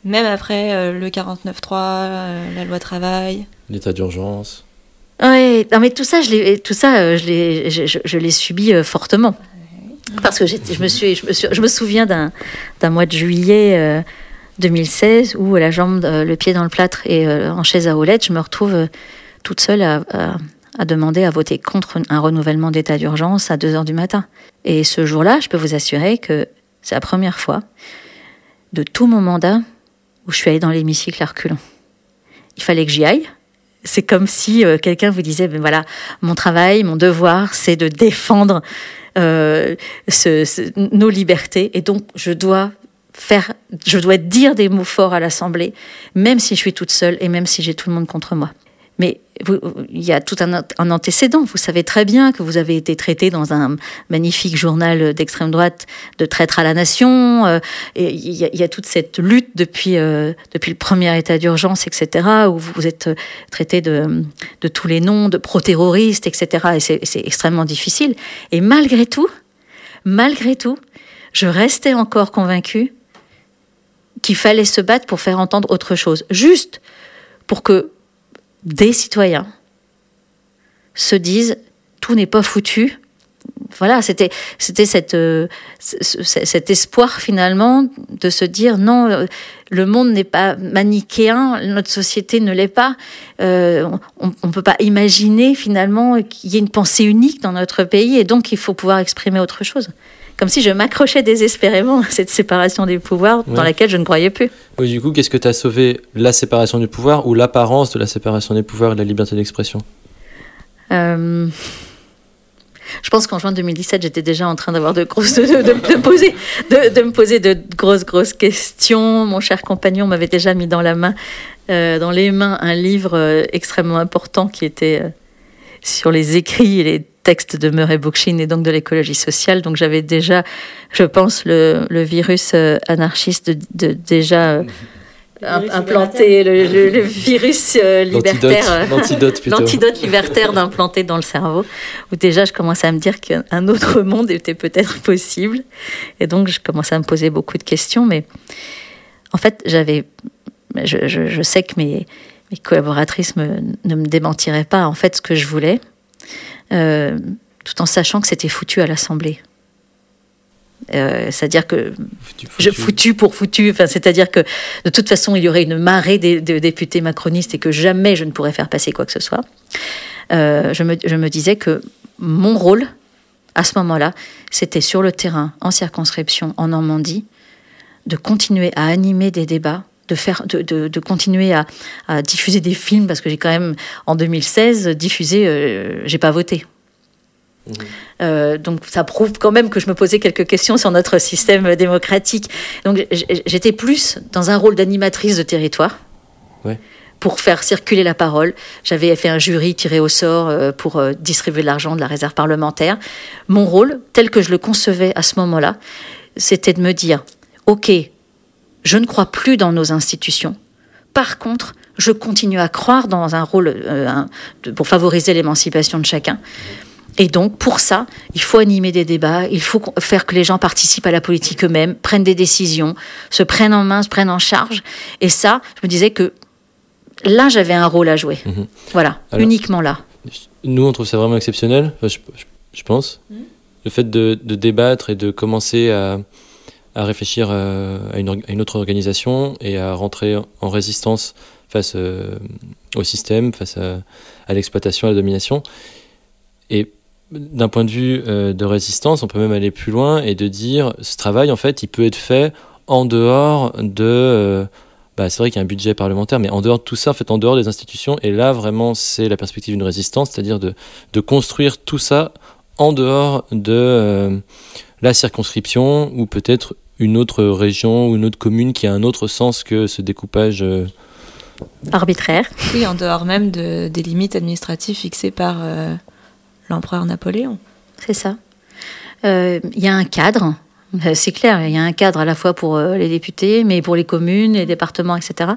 Même après euh, le 49.3, euh, la loi travail. L'état d'urgence. Oui, non, mais tout ça, je l'ai, tout ça, euh, je l'ai, je, l'ai subi fortement. Parce que je, me suis, je, me suis, je me souviens d'un, d'un mois de juillet 2016 où la jambe, le pied dans le plâtre et en chaise à roulettes, je me retrouve toute seule à, a demandé à voter contre un renouvellement d'état d'urgence à 2 heures du matin. Et ce jour-là, je peux vous assurer que c'est la première fois de tout mon mandat où je suis allée dans l'hémicycle à reculons. Il fallait que j'y aille. C'est comme si euh, quelqu'un vous disait, ben voilà, mon travail, mon devoir, c'est de défendre euh, nos libertés, et donc je dois faire, je dois dire des mots forts à l'Assemblée, même si je suis toute seule et même si j'ai tout le monde contre moi. Mais il y a tout un, antécédent. Vous savez très bien que vous avez été traité dans un magnifique journal d'extrême droite de traître à la nation. Euh, il, y a, toute cette lutte depuis, euh, depuis le premier état d'urgence, etc., où vous êtes traité de, tous les noms, de pro-terroristes, etc. Et c'est extrêmement difficile. Et malgré tout, malgré tout, je restais encore convaincue qu'il fallait se battre pour faire entendre autre chose. Juste pour que des citoyens se disent tout n'est pas foutu. Voilà, c'était c'était cette euh, cet espoir finalement de se dire non, le monde n'est pas manichéen, notre société ne l'est pas. Euh, on ne peut pas imaginer finalement qu'il y ait une pensée unique dans notre pays et donc il faut pouvoir exprimer autre chose comme si je m'accrochais désespérément à cette séparation des pouvoirs dans laquelle je ne croyais plus. du coup, qu'est-ce que tu as sauvé La séparation du pouvoir ou l'apparence de la séparation des pouvoirs et de la liberté d'expression? Euh, Je pense qu'en juin 2017, j'étais déjà en train d'avoir de grosses de, de, poser, de, me poser de grosses grosses questions. Mon cher compagnon m'avait déjà mis dans la main, euh, dans les mains, un livre euh, extrêmement important qui était sur les écrits et les texte de Murray Bookchin et donc de l'écologie sociale. Donc j'avais déjà, je pense, le, virus euh, anarchiste de, déjà euh, implanter le, virus euh, libertaire, l'antidote l'antidote libertaire d'implanter dans le cerveau. Où déjà, je commençais à me dire qu'un autre monde était peut-être possible, et donc je commençais à me poser beaucoup de questions. Mais en fait, j'avais, je, sais que mes, mes collaboratrices ne me démentiraient pas. En fait, ce que je voulais, euh, tout en sachant que c'était foutu à l'Assemblée. Euh, c'est-à-dire que je foutu pour foutu. Enfin, c'est-à-dire que de toute façon, il y aurait une marée de, députés macronistes et que jamais je ne pourrais faire passer quoi que ce soit. Euh, je, me, je, me, disais que mon rôle à ce moment-là, c'était sur le terrain, en circonscription, en Normandie, de continuer à animer des débats. De, faire, de, de, de continuer à, à, diffuser des films parce que j'ai quand même en 2016 diffusé euh, j'ai pas voté euh, donc ça prouve quand même que je me posais quelques questions sur notre système démocratique. Donc j'étais plus dans un rôle d'animatrice de territoire. Pour faire circuler la parole, j'avais fait un jury tiré au sort euh, pour euh, distribuer de l'argent de la réserve parlementaire. Mon rôle, tel que je le concevais à ce moment-là, c'était de me dire OK, je ne crois plus dans nos institutions. Par contre, je continue à croire dans un rôle pour favoriser l'émancipation de chacun. Et donc, pour ça, il faut animer des débats, il faut faire que les gens participent à la politique eux-mêmes, prennent des décisions, se prennent en main, se prennent en charge. Et ça, je me disais que là, j'avais un rôle à jouer. Mhm. Voilà, uniquement là. Nous, on trouve ça vraiment exceptionnel, je, pense. Mhm. Le fait de, débattre et de commencer à, réfléchir euh, à une, autre organisation et à rentrer en résistance face euh, au système, face à, à l'exploitation, à la domination. Et d'un point de vue euh, de résistance, on peut même aller plus loin et de dire ce travail, en fait, il peut être fait en dehors de. Bah, c'est vrai qu'il y a un budget parlementaire, mais en dehors de tout ça, en fait, en dehors des institutions. Et là, vraiment, c'est la perspective d'une résistance, c'est-à-dire de, construire tout ça en dehors de la circonscription ou peut-être une autre région ou une autre commune qui a un autre sens que ce découpage. arbitraire. Oui, en dehors même de, des limites administratives fixées par l'empereur Napoléon. C'est ça. Euh, il y a un cadre, euh, c'est clair, il y a un cadre à la fois pour euh, les députés, mais pour les communes, les départements, etc.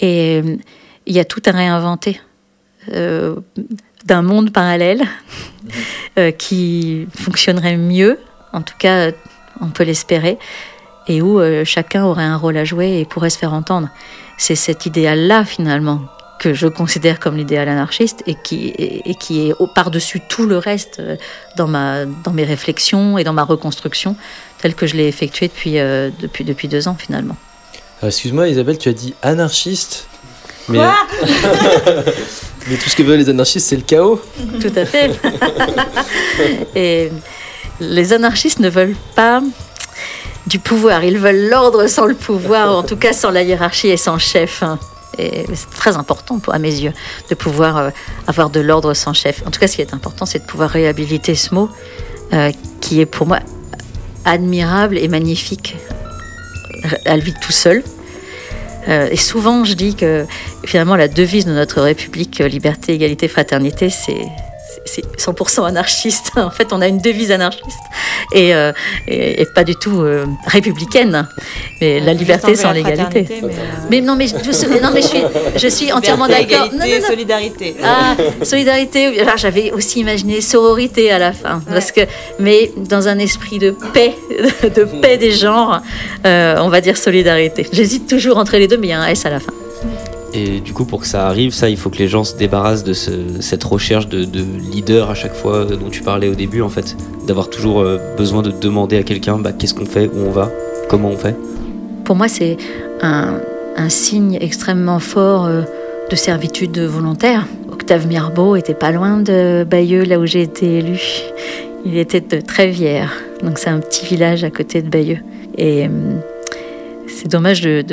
Et il y a tout à réinventer d'un monde parallèle qui fonctionnerait mieux, en tout cas, on peut l'espérer, et où chacun aurait un rôle à jouer et pourrait se faire entendre. C'est cet idéal-là, finalement, que je considère comme l'idéal anarchiste et qui, et, qui est par-dessus tout le reste euh, dans, ma, dans mes réflexions et dans ma reconstruction, telle que je l'ai effectuée depuis, euh, depuis, depuis deux ans finalement. Euh, excuse-moi Isabelle, tu as dit anarchiste mais... mais tout ce que veulent les anarchistes, c'est le chaos. Tout à fait. et les anarchistes ne veulent pas du pouvoir, ils veulent l'ordre sans le pouvoir, en tout cas sans la hiérarchie et sans chef. Hein. Et c'est très important à mes yeux de pouvoir euh, avoir de l'ordre sans chef. En tout cas, ce qui est important, c'est de pouvoir réhabiliter ce mot euh, qui est pour moi admirable et magnifique à lui tout seul. Euh, et souvent, je dis que finalement, la devise de notre République, liberté, égalité, fraternité, c'est c'est 100% anarchiste. En fait, on a une devise anarchiste et, euh, et, pas du tout euh, républicaine. Mais la liberté sans l'égalité. Mais, non, mais, je, non, mais je suis, je suis entièrement d'accord. solidarité. Ah, solidarité. j'avais aussi imaginé sororité à la fin, parce que, mais dans un esprit de paix, de paix des genres, euh, on va dire solidarité. J'hésite toujours entre les deux, mais il y a un S à la fin. Et du coup, pour que ça arrive, ça, il faut que les gens se débarrassent de cette recherche de, leader à chaque fois dont tu parlais au début, en fait. D'avoir toujours euh, besoin de demander à quelqu'un bah, qu'est-ce qu'on fait, où on va, comment on fait. Pour moi, c'est un, signe extrêmement fort euh, de servitude volontaire. Octave Mirbeau était pas loin de Bayeux, là où j'ai été élu. Il était de Trévière, donc c'est un petit village à côté de Bayeux. Et hum, c'est dommage de,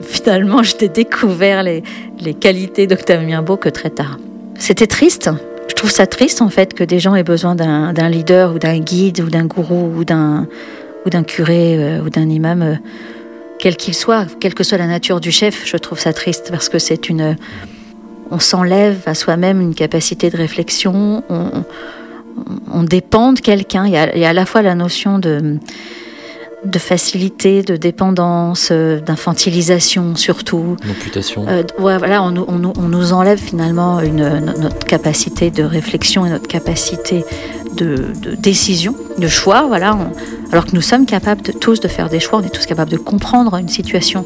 finalement je t'ai découvert les, qualités d'Octave Mirbeau que très tard. C'était triste. Je trouve ça triste en fait que des gens aient besoin d'un leader ou d'un guide ou d'un gourou ou d'un ou d'un curé euh, ou d'un imam, euh, quel qu'il soit, quelle que soit la nature du chef. Je trouve ça triste parce que c'est une on s'enlève à soi-même une capacité de réflexion, on, dépend de quelqu'un. Il, y a à la fois la notion de de facilité, de dépendance, euh, d'infantilisation surtout. D'amputation. Euh, ouais, voilà, on, nous- on nous- on nous enlève finalement une, no- notre capacité de réflexion et notre capacité de, de décision, de choix, voilà. on- alors que nous sommes capables de, tous de faire des choix, on est tous capables de comprendre une situation.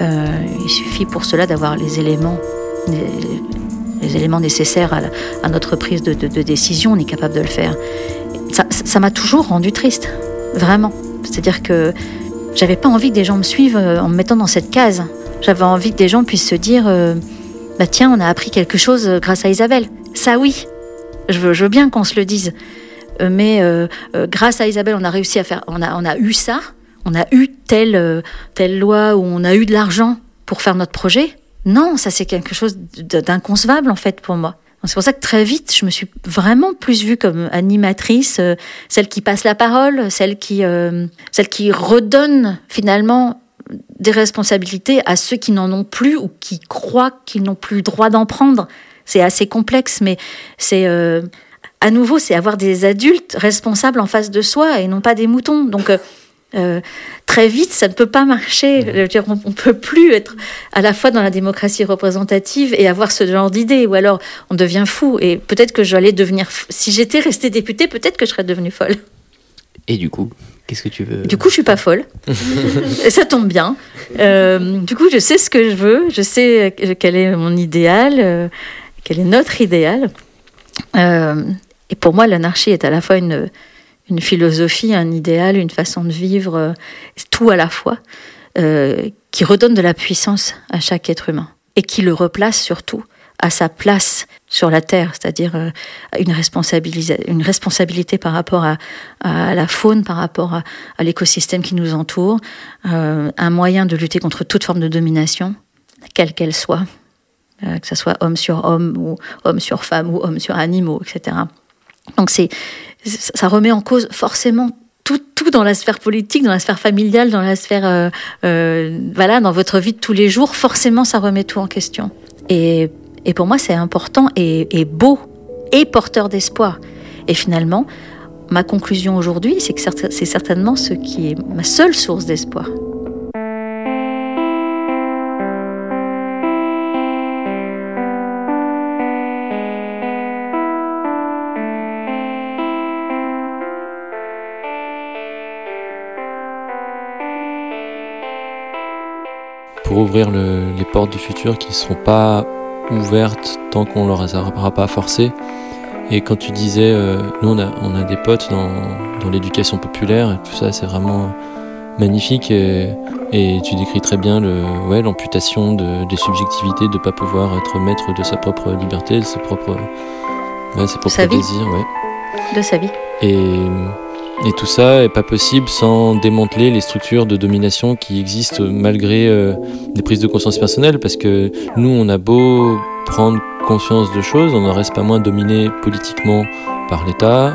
Euh, il suffit pour cela d'avoir les éléments, les, les éléments nécessaires à, la- à notre prise de, de- décision, on est capable de le faire. Ça- Ça m'a toujours rendu triste, vraiment. C'est-à-dire que j'avais pas envie que des gens me suivent euh, en me mettant dans cette case. J'avais envie que des gens puissent se dire euh, bah tiens, on a appris quelque chose euh, grâce à Isabelle. Ça oui, je veux, bien qu'on se le dise. Mais grâce à Isabelle, on a réussi à faire, on a, eu ça, on a eu telle, telle loi où on a eu de l'argent pour faire notre projet. Non, ça c'est quelque chose d'inconcevable en fait pour moi. C'est pour ça que très vite, je me suis vraiment plus vue comme animatrice, euh, celle qui passe la parole, celle qui, euh, celle qui redonne finalement des responsabilités à ceux qui n'en ont plus ou qui croient qu'ils n'ont plus le droit d'en prendre. C'est assez complexe, mais c'est euh, à nouveau, c'est avoir des adultes responsables en face de soi et non pas des moutons. Donc euh, très vite, ça ne peut pas marcher. Je veux dire, on ne peut plus être à la fois dans la démocratie représentative et avoir ce genre d'idées, ou alors on devient fou. Et peut-être que j'allais devenir, si j'étais restée députée, peut-être que je serais devenue folle. Et du coup, qu'est-ce que tu veux Du coup, je suis pas folle. Et ça tombe bien. Euh, du coup, je sais ce que je veux. Je sais euh, quel est mon idéal, euh, quel est notre idéal. Et pour moi, l'anarchie est à la fois une, une philosophie, un idéal, une façon de vivre, euh, tout à la fois, euh, qui redonne de la puissance à chaque être humain et qui le replace surtout à sa place sur la terre, c'est-à-dire euh, une, une responsabilité par rapport à, la faune, par rapport à, à l'écosystème qui nous entoure, un moyen de lutter contre toute forme de domination, quelle qu'elle soit, que ce soit homme sur homme ou homme sur femme ou homme sur animaux, etc. Donc c'est ça remet en cause forcément tout, tout dans la sphère politique, dans la sphère familiale, dans la sphère euh, euh, voilà, dans votre vie de tous les jours. Forcément, ça remet tout en question. Et, et pour moi, c'est important et, et beau et porteur d'espoir. Et finalement, ma conclusion aujourd'hui, c'est que c'est certainement ce qui est ma seule source d'espoir. Pour ouvrir le- les portes du futur qui ne seront pas ouvertes tant qu'on leur aura pas forcé. Et quand tu disais, euh, nous on a, on a des potes dans, dans l'éducation populaire, et tout ça c'est vraiment magnifique et, et tu décris très bien le, ouais, l'amputation de, des subjectivités, de ne pas pouvoir être maître de sa propre liberté, de ses propres, ouais, ses propres Sa vie. désirs. Ouais. de sa vie. Et, et tout ça est pas possible sans démanteler les structures de domination qui existent malgré euh, des prises de conscience personnelles, parce que nous, on a beau prendre conscience de choses, on n'en reste pas moins dominé politiquement par l'État,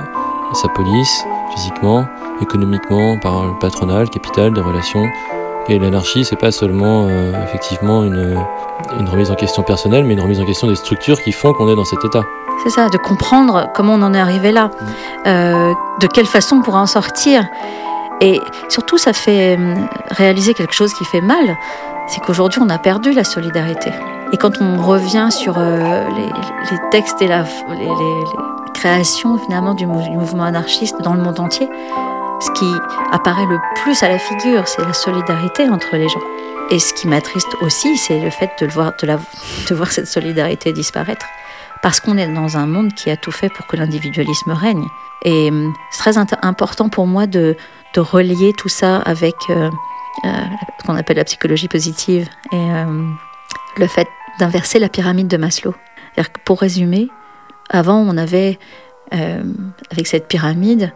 sa police, physiquement, économiquement, par le patronat, le capital, des relations. Et l'anarchie, c'est pas seulement euh, effectivement une, une remise en question personnelle, mais une remise en question des structures qui font qu'on est dans cet état. C'est ça, de comprendre comment on en est arrivé là, euh, de quelle façon on pourra en sortir. Et surtout, ça fait hum, réaliser quelque chose qui fait mal, c'est qu'aujourd'hui, on a perdu la solidarité. Et quand on revient sur euh, les, les textes et la, les, les- les créations finalement du mouvement anarchiste dans le monde entier, ce qui apparaît le plus à la figure, c'est la solidarité entre les gens. Et ce qui m'attriste aussi, c'est le fait de, le voir, de, voir cette solidarité disparaître parce qu'on est dans un monde qui a tout fait pour que l'individualisme règne. Et hum, c'est très important pour moi de, relier tout ça avec euh, euh, ce qu'on appelle la psychologie positive et euh, le fait d'inverser la pyramide de Maslow. Que pour résumer, avant on avait euh, avec cette pyramide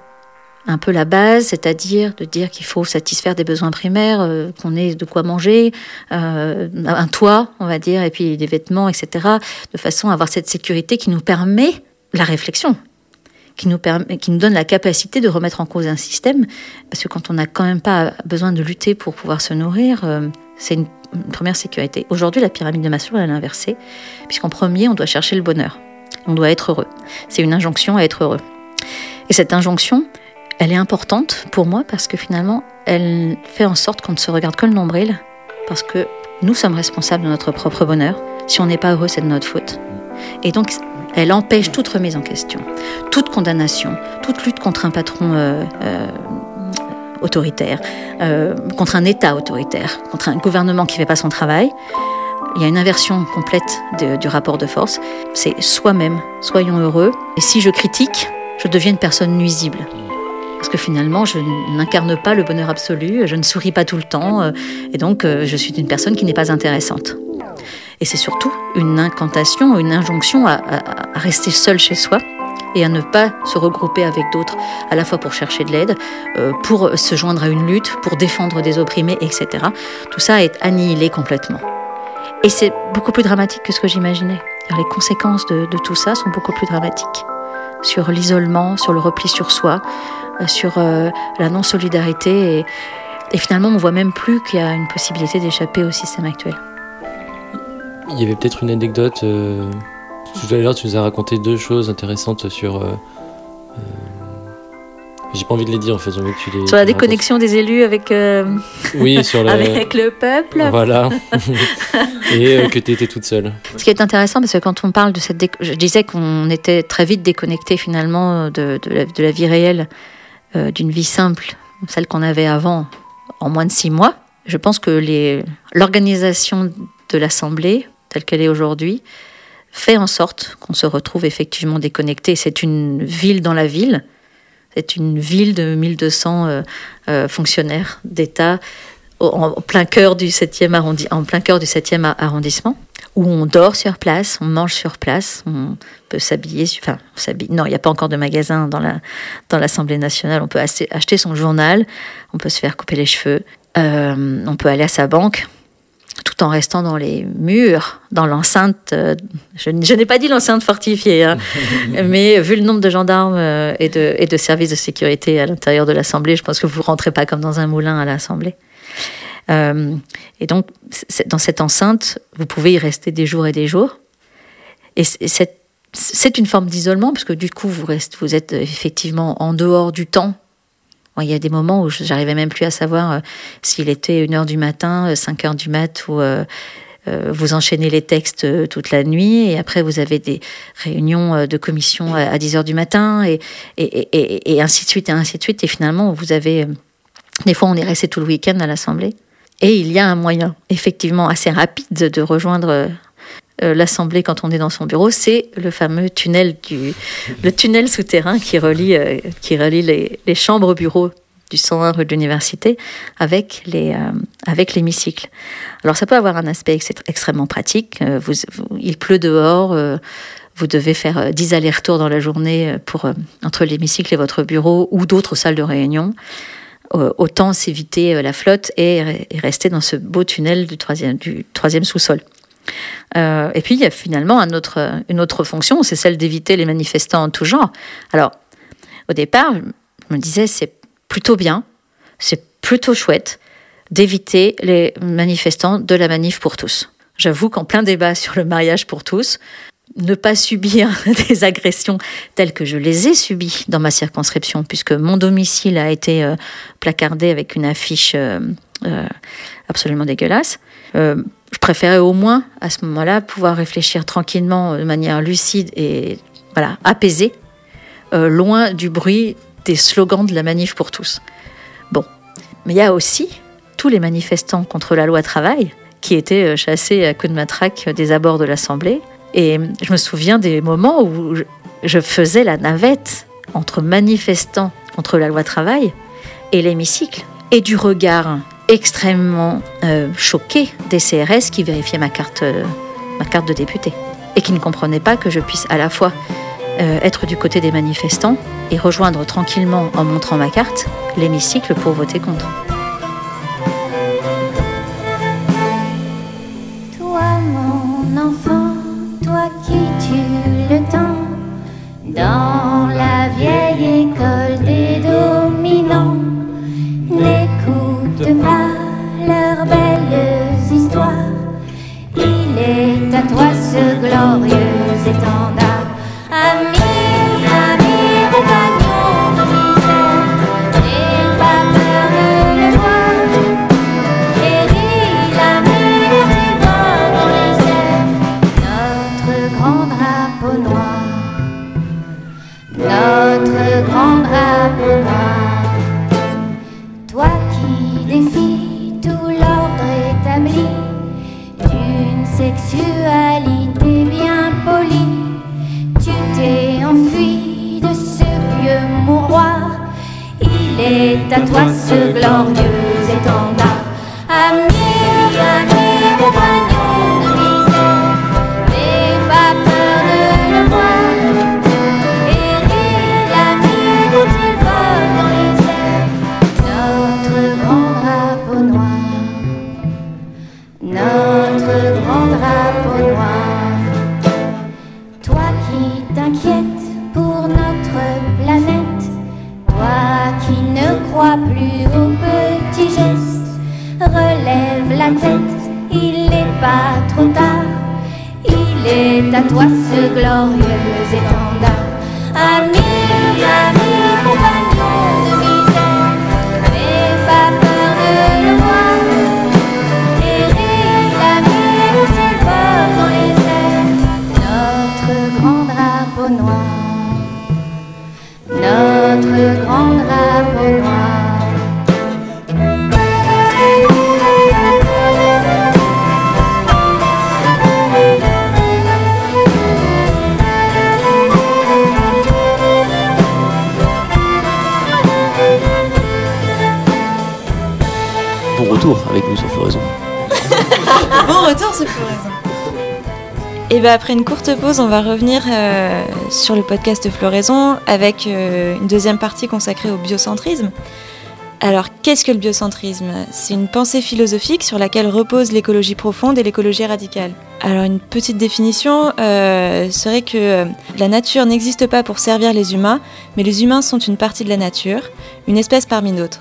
un peu la base, c'est-à-dire de dire qu'il faut satisfaire des besoins primaires, euh, qu'on ait de quoi manger, euh, un toit, on va dire, et puis des vêtements, etc., de façon à avoir cette sécurité qui nous permet la réflexion, qui nous, permet, qui nous donne la capacité de remettre en cause un système, parce que quand on n'a quand même pas besoin de lutter pour pouvoir se nourrir, euh, c'est une, première sécurité. Aujourd'hui, la pyramide de Maslow, elle est inversée, puisqu'en premier, on doit chercher le bonheur, on doit être heureux. C'est une injonction à être heureux. Et cette injonction, Elle est importante pour moi parce que finalement, elle fait en sorte qu'on ne se regarde que le nombril, parce que nous sommes responsables de notre propre bonheur. Si on n'est pas heureux, c'est de notre faute. Et donc, elle empêche toute remise en question, toute condamnation, toute lutte contre un patron euh, euh, autoritaire, euh, contre un État autoritaire, contre un gouvernement qui ne fait pas son travail. Il y a une inversion complète du rapport de force. C'est soi-même, soyons heureux. Et si je critique, je deviens une personne nuisible. Parce que finalement, je n'incarne pas le bonheur absolu, je ne souris pas tout le temps, euh, et donc euh, je suis une personne qui n'est pas intéressante. Et c'est surtout une incantation, une injonction à, rester seul chez soi et à ne pas se regrouper avec d'autres, à la fois pour chercher de l'aide, euh, pour se joindre à une lutte, pour défendre des opprimés, etc. Tout ça est annihilé complètement. Et c'est beaucoup plus dramatique que ce que j'imaginais. Les conséquences de, tout ça sont beaucoup plus dramatiques. Sur l'isolement, sur le repli sur soi, sur euh, la non-solidarité. Et, et finalement, on voit même plus qu'il y a une possibilité d'échapper au système actuel. Il y avait peut-être une anecdote. euh, tout à l'heure, tu nous as raconté deux choses intéressantes sur. euh, euh, J'ai pas envie de les dire en fait, j'ai envie que tu les. Sur la déconnexion des élus avec, euh. Oui, sur le. avec le peuple. Voilà. Et euh, que tu étais toute seule. Ce qui est intéressant, parce que quand on parle de cette... Je disais qu'on était très vite déconnecté finalement de, de la, de la vie réelle, euh, d'une vie simple, celle qu'on avait avant, en moins de six mois. Je pense que l'organisation de l'Assemblée, telle qu'elle est aujourd'hui, fait en sorte qu'on se retrouve effectivement déconnecté. C'est une ville dans la ville. C'est une ville de 1200 euh, euh, fonctionnaires d'État en plein cœur du 7e arrondi- en plein cœur du 7e a- arrondissement où on dort sur place, on mange sur place, on peut s'habiller, enfin on s'habille. Non, il n'y a pas encore de magasin dans la dans l'Assemblée nationale. On peut acheter, son journal, on peut se faire couper les cheveux, euh, on peut aller à sa banque, tout en restant dans les murs, dans l'enceinte. euh, je, n'ai pas dit l'enceinte fortifiée, hein, mais vu le nombre de gendarmes euh, et de et de services de sécurité à l'intérieur de l'Assemblée, je pense que vous rentrez pas comme dans un moulin à l'Assemblée. Euh, et donc, dans cette enceinte, vous pouvez y rester des jours et des jours. Et c'est- une forme d'isolement, parce que du coup, vous, êtes effectivement en dehors du temps. Il y a des moments où j'arrivais même plus à savoir euh, s'il était 1h du matin, euh, 5h du mat, ou euh, euh, vous enchaînez les textes euh, toute la nuit, et après vous avez des réunions euh, de commission à, à 10h du matin, et, et, ainsi de suite, et ainsi de suite. Et finalement, vous avez... euh, des fois, on est resté tout le week-end à l'Assemblée. Et il y a un moyen, effectivement, assez rapide de, rejoindre euh, euh, l'Assemblée quand on est dans son bureau, c'est le fameux tunnel du, le tunnel souterrain qui relie, euh, qui relie les, les chambres bureaux du 101 rue de l'université avec les, avec l'hémicycle. Alors ça peut avoir un aspect ex- extrêmement pratique. Il pleut dehors. vous devez faire euh, 10 allers-retours dans la journée pour, entre l'hémicycle et votre bureau ou d'autres salles de réunion. Euh, autant s'éviter euh, la flotte et, re- et rester dans ce beau tunnel du troisième, sous-sol. Euh, et puis il y a finalement une autre fonction, c'est celle d'éviter les manifestants en tout genre. Alors, au départ, je me disais, c'est plutôt bien, c'est plutôt chouette d'éviter les manifestants de la manif pour tous. J'avoue qu'en plein débat sur le mariage pour tous, ne pas subir des agressions telles que je les ai subies dans ma circonscription, puisque mon domicile a été euh, placardé avec une affiche euh, euh, absolument dégueulasse. Je préférais au moins, à ce moment-là, pouvoir réfléchir tranquillement, de manière lucide et voilà, apaisée, loin du bruit des slogans de la manif pour tous. Bon, mais il y a aussi tous les manifestants contre la loi travail qui étaient chassés à coups de matraque des abords de l'Assemblée. Et je me souviens des moments où je- faisais la navette entre manifestants contre la loi travail et l'hémicycle, et du regard extrêmement euh, choqué des CRS qui vérifiaient ma carte, euh, ma carte de député, et qui ne comprenaient pas que je puisse à la fois euh, être du côté des manifestants et rejoindre tranquillement en montrant ma carte l'hémicycle pour voter contre. Dans la vieille école des dominants, n'écoute pas leurs belles histoires. Il est à toi ce glorieux toi ce glorieux à toi ce glorieux après une courte pause, on va revenir euh, sur le podcast Floraison avec euh, une deuxième partie consacrée au biocentrisme. Alors qu'est-ce que le biocentrisme? C'est une pensée philosophique sur laquelle repose l'écologie profonde et l'écologie radicale. Alors une petite définition euh, serait que la nature n'existe pas pour servir les humains, mais les humains sont une partie de la nature, une espèce parmi d'autres.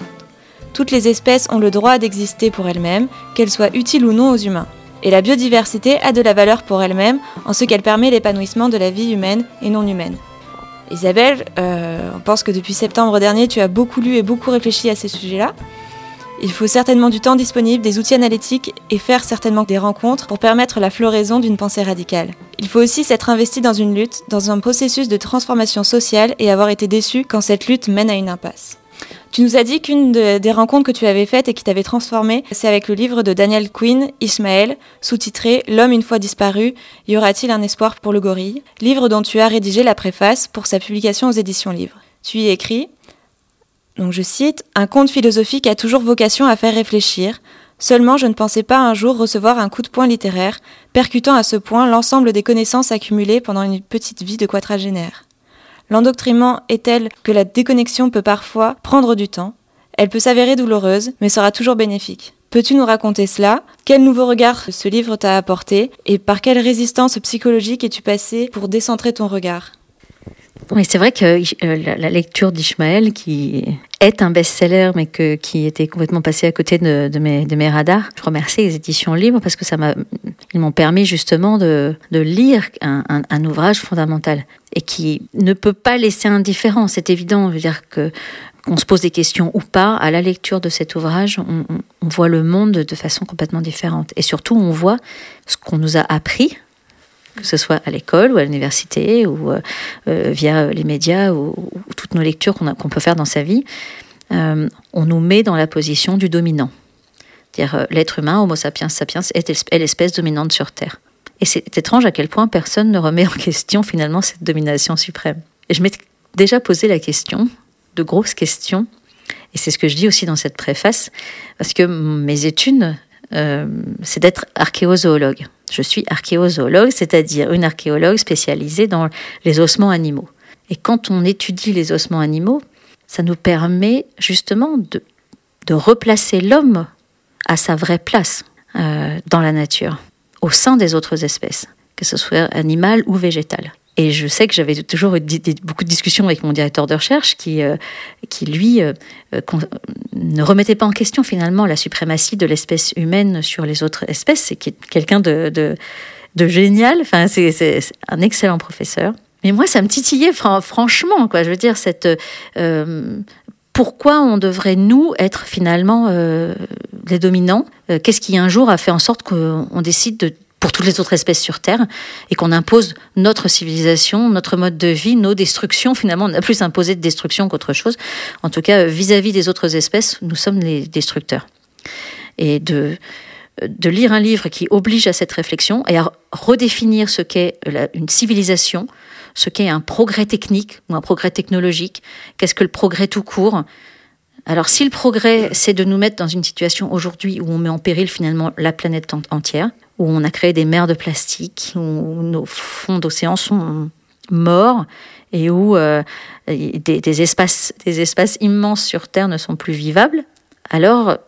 Toutes les espèces ont le droit d'exister pour elles-mêmes, qu'elles soient utiles ou non aux humains. Et la biodiversité a de la valeur pour elle-même en ce qu'elle permet l'épanouissement de la vie humaine et non humaine. Isabelle, euh, on pense que depuis septembre dernier, tu as beaucoup lu et beaucoup réfléchi à ces sujets-là. Il faut certainement du temps disponible, des outils analytiques et faire certainement des rencontres pour permettre la floraison d'une pensée radicale. Il faut aussi s'être investi dans une lutte, dans un processus de transformation sociale et avoir été déçu quand cette lutte mène à une impasse. Tu nous as dit qu'une de- des rencontres que tu avais faites et qui t'avait transformé, c'est avec le livre de Daniel Quinn, Ismaël, sous-titré L'homme une fois disparu, y aura-t-il un espoir pour le gorille? Livre dont tu as rédigé la préface pour sa publication aux éditions Livres. Tu y écris, donc je cite, Un conte philosophique a toujours vocation à faire réfléchir. Seulement, je ne pensais pas un jour recevoir un coup de poing littéraire, percutant à ce point l'ensemble des connaissances accumulées pendant une petite vie de quadragénaire. L'endoctrinement est tel que la déconnexion peut parfois prendre du temps. Elle peut s'avérer douloureuse, mais sera toujours bénéfique. Peux-tu nous raconter cela? Quel nouveau regard ce livre t'a apporté? Et par quelle résistance psychologique es-tu passé pour décentrer ton regard? Oui, c'est vrai que euh, la, lecture d'Ishmaël, qui est un best-seller, mais que, qui était complètement passé à côté de, mes, de mes radars, je remercie les éditions libres parce que ça m'a, ils m'ont permis justement de, de lire un, un, un ouvrage fondamental et qui ne peut pas laisser indifférent. C'est évident, je veux dire que qu'on se pose des questions ou pas, à la lecture de cet ouvrage, on- on voit le monde de façon complètement différente. Et surtout, on voit ce qu'on nous a appris, que ce soit à l'école ou à l'université ou euh, euh, via les médias ou, ou toutes nos lectures qu'on peut faire dans sa vie, euh, on nous met dans la position du dominant. C'est-à-dire l'être humain, Homo sapiens sapiens, est, es- est l'espèce dominante sur Terre. Et c'est étrange à quel point personne ne remet en question finalement cette domination suprême. Et je m'étais déjà posé la question, de grosses questions, et c'est ce que je dis aussi dans cette préface, parce que mes études, c'est d'être archéozoologue. Je suis archéozoologue, c'est-à-dire une archéologue spécialisée dans les ossements animaux. Et quand on étudie les ossements animaux, ça nous permet justement de, replacer l'homme à sa vraie place euh, dans la nature, au sein des autres espèces, que ce soit animal ou végétal. Et je sais que j'avais toujours eu beaucoup de discussions avec mon directeur de recherche qui, euh, qui lui, euh, euh, ne remettait pas en question finalement la suprématie de l'espèce humaine sur les autres espèces. C'est quelqu'un de, génial. Enfin, c'est un excellent professeur. Mais moi, ça me titillait fran- franchement, quoi. Je veux dire, cette pourquoi on devrait nous être finalement les dominants? Qu'est-ce qui un jour a fait en sorte qu'on on décide de pour toutes les autres espèces sur Terre et qu'on impose notre civilisation, notre mode de vie, nos destructions. Finalement, on a plus imposé de destruction qu'autre chose. En tout cas, vis-à-vis des autres espèces, nous sommes les destructeurs. Et de, de lire un livre qui oblige à cette réflexion et à redéfinir ce qu'est une civilisation, ce qu'est un progrès technique ou un progrès technologique, qu'est-ce que le progrès tout court. Alors si le progrès, c'est de nous mettre dans une situation aujourd'hui où on met en péril finalement la planète entière, où on a créé des mers de plastique, où nos fonds d'océan sont morts et où euh, des, espaces, des espaces immenses sur Terre ne sont plus vivables, alors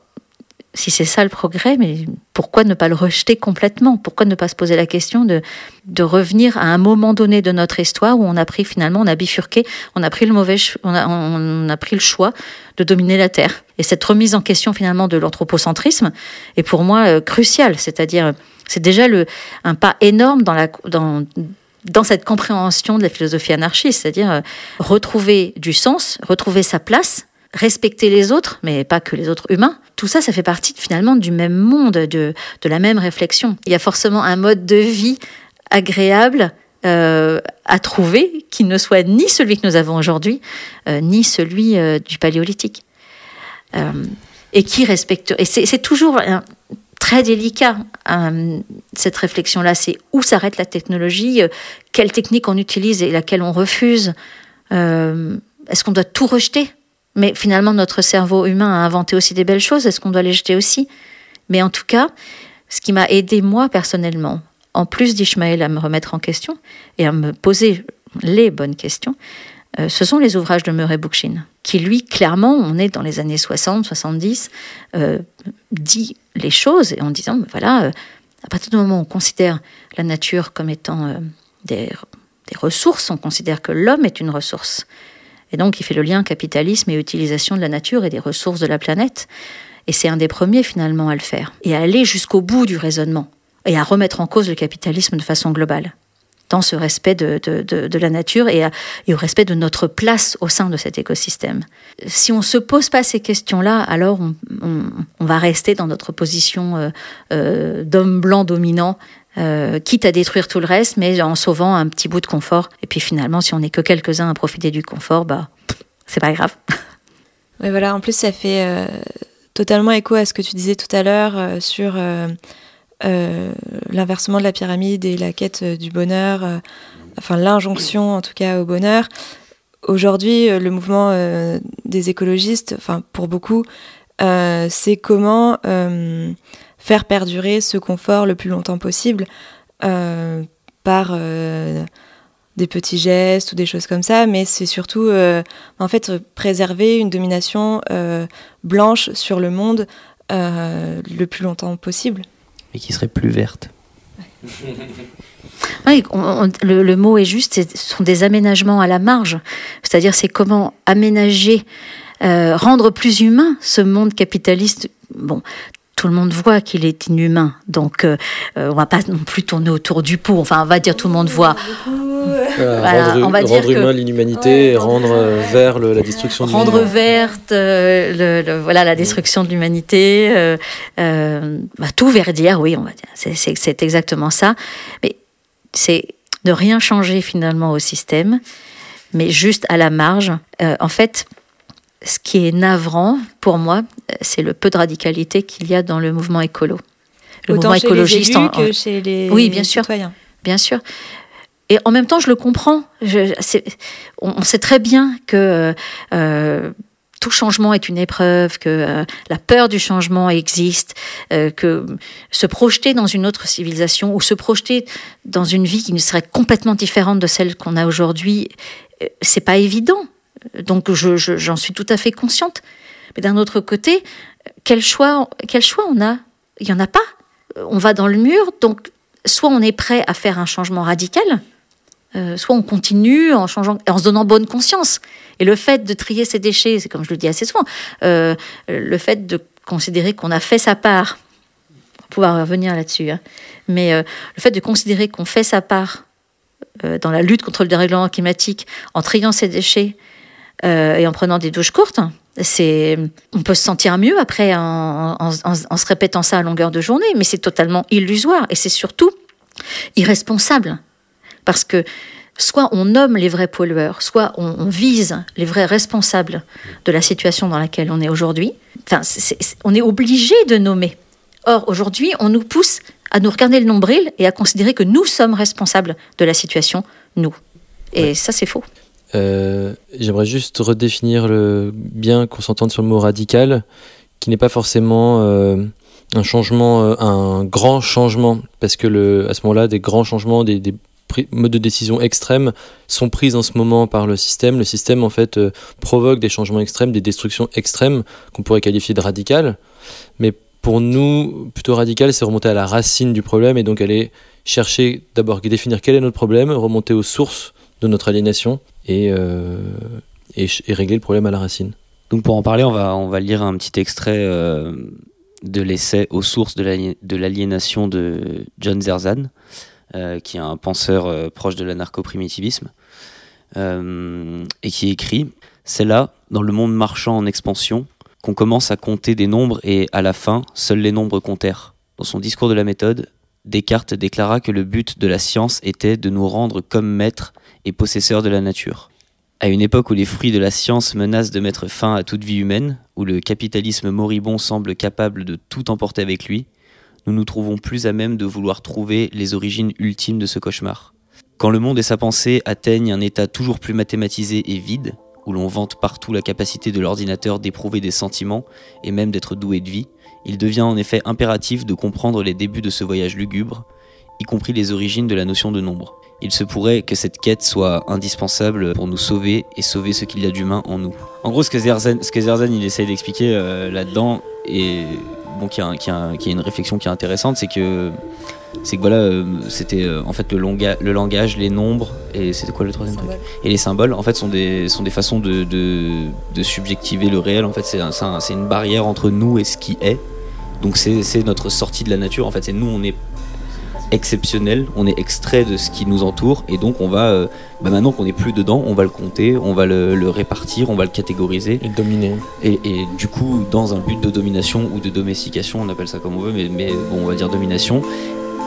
si c'est ça le progrès, mais pourquoi ne pas le rejeter complètement? Pourquoi ne pas se poser la question de, revenir à un moment donné de notre histoire où on a pris finalement, on a bifurqué, on a pris le mauvais, on a pris le choix de dominer la Terre. Et cette remise en question finalement de l'anthropocentrisme est pour moi euh, cruciale. C'est-à-dire, c'est déjà le, un pas énorme dans la, dans, dans cette compréhension de la philosophie anarchiste, c'est-à-dire euh, retrouver du sens, retrouver sa place, respecter les autres, mais pas que les autres humains. Tout ça, ça fait partie finalement du même monde, de, de la même réflexion. Il y a forcément un mode de vie agréable euh, à trouver qui ne soit ni celui que nous avons aujourd'hui, euh, ni celui du paléolithique. et qui respecte. Et c'est toujours très délicat. Euh, cette réflexion-là, c'est où s'arrête la technologie, euh, quelle technique on utilise et laquelle on refuse. Euh, est-ce qu'on doit tout rejeter? Mais finalement, notre cerveau humain a inventé aussi des belles choses. Est-ce qu'on doit les jeter aussi? Mais en tout cas, ce qui m'a aidé moi personnellement, en plus d'Ishmaël à me remettre en question et à me poser les bonnes questions, ce sont les ouvrages de Murray Bookchin, qui lui, clairement, on est dans les années 60, 70, dit les choses en disant, voilà, euh, à partir du moment où on considère la nature comme étant euh, des, des, ressources, on considère que l'homme est une ressource. Et donc il fait le lien capitalisme et utilisation de la nature et des ressources de la planète. Et c'est un des premiers finalement à le faire. Et à aller jusqu'au bout du raisonnement. Et à remettre en cause le capitalisme de façon globale dans ce respect de, de, de, la nature et, au respect de notre place au sein de cet écosystème. Si on ne se pose pas ces questions-là, alors on, on, va rester dans notre position euh, euh, d'homme blanc dominant, euh, quitte à détruire tout le reste, mais en sauvant un petit bout de confort. Et puis finalement, si on n'est que quelques-uns à profiter du confort, bah, c'est pas grave. Oui, voilà, en plus, ça fait totalement écho à ce que tu disais tout à l'heure sur euh, l'inversement de la pyramide et la quête euh, du bonheur, euh, enfin l'injonction en tout cas au bonheur. Aujourd'hui, le mouvement des écologistes, enfin pour beaucoup, c'est comment faire perdurer ce confort le plus longtemps possible par des petits gestes ou des choses comme ça, mais c'est surtout en fait préserver une domination blanche sur le monde le plus longtemps possible mais qui serait plus verte. le, mot est juste, ce sont des aménagements à la marge. C'est-à-dire, c'est comment aménager, euh, rendre plus humain ce monde capitaliste. Bon, tout le monde voit qu'il est inhumain, donc euh, euh, on va pas non plus tourner autour du pot. Enfin, on va dire tout le monde voit. Voilà, rendre, on va dire humain l'inhumanité, rendre euh, vert la destruction de Rendre verte euh, le, voilà, la destruction de l'humanité, euh, euh, bah, tout verdir, oui, on va dire. C'est exactement ça. Mais c'est de rien changer finalement au système, mais juste à la marge. en fait, ce qui est navrant pour moi, c'est le peu de radicalité qu'il y a dans le mouvement écolo. Le Autant mouvement chez écologiste les élus que chez les oui, bien sûr, citoyens. Bien sûr. Et en même temps, je le comprends. Je, on, sait très bien que euh, tout changement est une épreuve, que euh, la peur du changement existe, euh, que se projeter dans une autre civilisation ou se projeter dans une vie qui ne serait complètement différente de celle qu'on a aujourd'hui, c'est pas évident. Donc, j'en je, suis tout à fait consciente. Mais d'un autre côté, quel choix, quel choix on a? Il y en a pas. On va dans le mur, donc soit on est prêt à faire un changement radical, euh, soit on continue en changeant, en se donnant bonne conscience. Et le fait de trier ses déchets, c'est comme je le dis assez souvent, euh, le fait de considérer qu'on a fait sa part, on va pouvoir revenir là-dessus, hein, mais euh, le fait de considérer qu'on fait sa part dans la lutte contre le dérèglement climatique en triant ses déchets et en prenant des douches courtes, c'est, on peut se sentir mieux après en, en, en se répétant ça à longueur de journée, mais c'est totalement illusoire et c'est surtout irresponsable parce que soit on nomme les vrais pollueurs, soit on, on vise les vrais responsables de la situation dans laquelle on est aujourd'hui. Enfin, on est obligé de nommer. Or, aujourd'hui, on nous pousse à nous regarder le nombril et à considérer que nous sommes responsables de la situation, nous. Et ça, c'est faux. Euh, J'aimerais juste redéfinir le bien qu'on s'entende sur le mot radical, qui n'est pas forcément euh, un changement, euh, un grand changement, parce que à ce moment-là, des grands changements, des, modes de décision extrêmes sont prises en ce moment par le système. Le système, en fait, provoque des changements extrêmes, des destructions extrêmes qu'on pourrait qualifier de radicales. Mais pour nous, plutôt radical, c'est remonter à la racine du problème et donc aller chercher d'abord définir quel est notre problème, remonter aux sources de notre aliénation et, euh, et, régler le problème à la racine. Donc pour en parler, on va, on va lire un petit extrait euh, de l'essai aux sources de l'ali- de l'aliénation de John Zerzan, euh, qui est un penseur proche de l'anarcho-primitivisme, et qui écrit C'est là, dans le monde marchand en expansion, qu'on commence à compter des nombres et, à la fin, seuls les nombres comptèrent. Dans son discours de la méthode, Descartes déclara que le but de la science était de nous rendre comme maîtres et possesseurs de la nature. À une époque où les fruits de la science menacent de mettre fin à toute vie humaine, où le capitalisme moribond semble capable de tout emporter avec lui, nous nous trouvons plus à même de vouloir trouver les origines ultimes de ce cauchemar. Quand le monde et sa pensée atteignent un état toujours plus mathématisé et vide, où l'on vante partout la capacité de l'ordinateur d'éprouver des sentiments et même d'être doué de vie, il devient en effet impératif de comprendre les débuts de ce voyage lugubre, y compris les origines de la notion de nombre. Il se pourrait que cette quête soit indispensable pour nous sauver et sauver ce qu'il y a d'humain en nous. En gros, ce que Zerzan, ce que Zerzan il essaye d'expliquer euh, là-dedans, et bon, qui a, qui, a qui a une réflexion qui est intéressante, c'est que c'est que voilà, euh, c'était euh, en fait le, longa- le langage, les nombres, et c'était quoi le troisième truc Et les symboles, en fait, sont des, sont des façons de, de, de subjectiver le réel. En fait, c'est un- un- une barrière entre nous et ce qui est. Donc c'est c'est notre sortie de la nature. En fait, c'est nous, on est exceptionnel, on est extrait de ce qui nous entoure, et donc on va, euh, bah maintenant qu'on n'est plus dedans, on va le compter, on va le, le répartir, on va le catégoriser. Et dominer. Et, et du coup, dans un but de domination ou de domestication, on appelle ça comme on veut, mais, mais bon, on va dire domination.